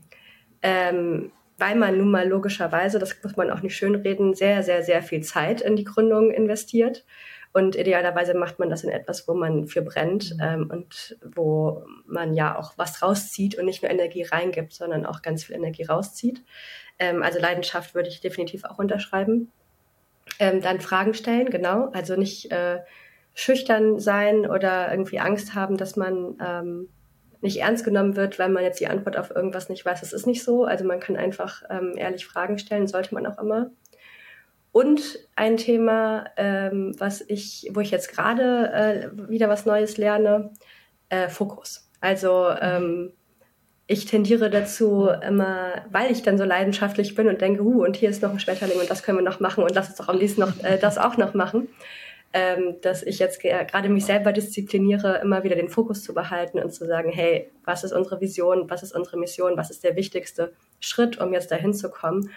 [SPEAKER 5] ähm, weil man nun mal logischerweise, das muss man auch nicht schönreden, sehr, sehr, sehr viel Zeit in die Gründung investiert. Und idealerweise macht man das in etwas, wo man für brennt mhm. ähm, und wo man ja auch was rauszieht und nicht nur Energie reingibt, sondern auch ganz viel Energie rauszieht. Ähm, also Leidenschaft würde ich definitiv auch unterschreiben. Ähm, dann Fragen stellen, genau. Also nicht äh, schüchtern sein oder irgendwie Angst haben, dass man ähm, nicht ernst genommen wird, weil man jetzt die Antwort auf irgendwas nicht weiß. Das ist nicht so. Also man kann einfach ähm, ehrlich Fragen stellen, sollte man auch immer. Und ein Thema, ähm, was ich, wo ich jetzt gerade äh, wieder was Neues lerne, äh, Fokus. Also ähm, ich tendiere dazu immer, weil ich dann so leidenschaftlich bin und denke, huh, und hier ist noch ein Schmetterling und das können wir noch machen und lass uns doch am liebsten noch äh, das auch noch machen, ähm, dass ich jetzt gerade mich selber diszipliniere, immer wieder den Fokus zu behalten und zu sagen, hey, was ist unsere Vision, was ist unsere Mission, was ist der wichtigste Schritt, um jetzt dahin zu kommen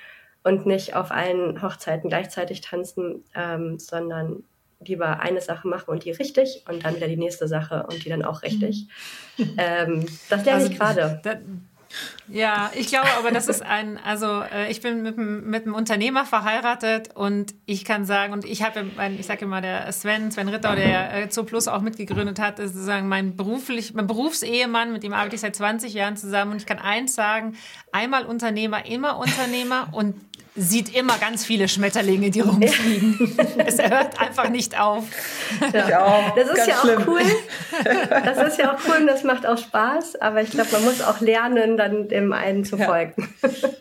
[SPEAKER 5] und nicht auf allen Hochzeiten gleichzeitig tanzen, ähm, sondern lieber eine Sache machen und die richtig und dann wieder die nächste Sache und die dann auch richtig. Mhm. ähm, das lerne also, ich gerade.
[SPEAKER 1] Ja, ich glaube aber, das ist ein, also äh, ich bin mit, mit einem Unternehmer verheiratet und ich kann sagen, und ich habe, ich sage immer, der Sven, Sven Ritter, der äh, Zooplus auch mitgegründet hat, ist sozusagen mein, beruflich, mein Berufsehemann, mit dem arbeite ich seit 20 Jahren zusammen und ich kann eins sagen, einmal Unternehmer, immer Unternehmer und sieht immer ganz viele Schmetterlinge, die rumfliegen. es hört einfach nicht auf.
[SPEAKER 5] Ja. Das ist ganz ja auch schlimm. cool. Das ist ja auch cool und das macht auch Spaß. Aber ich glaube, man muss auch lernen, dann dem einen zu ja. folgen.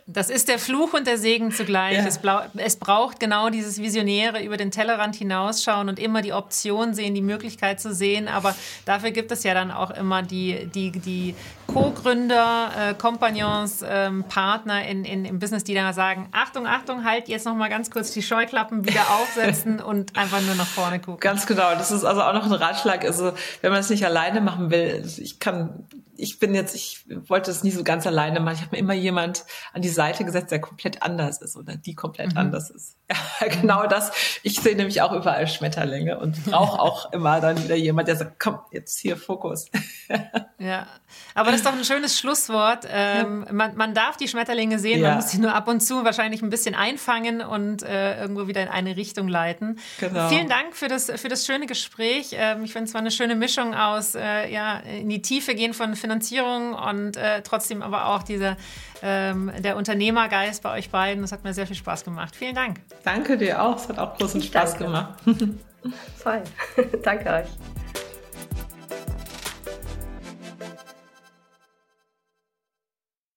[SPEAKER 1] Das ist der Fluch und der Segen zugleich. Ja. Es, es, braucht genau dieses Visionäre über den Tellerrand hinausschauen und immer die Option sehen, die Möglichkeit zu sehen. Aber dafür gibt es ja dann auch immer die, die, die Co-Gründer, äh, Kompagnons, ähm, Partner in, in, im Business, die dann sagen, Achtung, Achtung, halt jetzt noch mal ganz kurz die Scheuklappen wieder aufsetzen und einfach nur nach vorne gucken.
[SPEAKER 4] Ganz genau. Das ist also auch noch ein Ratschlag. Also wenn man es nicht alleine machen will, ich kann ich bin jetzt, ich wollte es nie so ganz alleine machen. Ich habe mir immer jemand an die Seite gesetzt, der komplett anders ist oder die komplett mhm. anders ist. Ja, genau das. Ich sehe nämlich auch überall Schmetterlinge und brauche auch immer dann wieder jemand, der sagt, komm, jetzt hier Fokus.
[SPEAKER 1] ja, aber das ist doch ein schönes Schlusswort. Ähm, ja. man, man darf die Schmetterlinge sehen, ja. man muss sie nur ab und zu wahrscheinlich ein bisschen einfangen und äh, irgendwo wieder in eine Richtung leiten. Genau. Vielen Dank für das, für das schöne Gespräch. Ähm, ich finde es war eine schöne Mischung aus, äh, ja, in die Tiefe gehen von Finanzierung und äh, trotzdem aber auch dieser, ähm, der Unternehmergeist bei euch beiden. Das hat mir sehr viel Spaß gemacht. Vielen Dank.
[SPEAKER 4] Danke dir auch. Es hat auch großen Spaß Danke. gemacht.
[SPEAKER 5] Voll. Danke euch.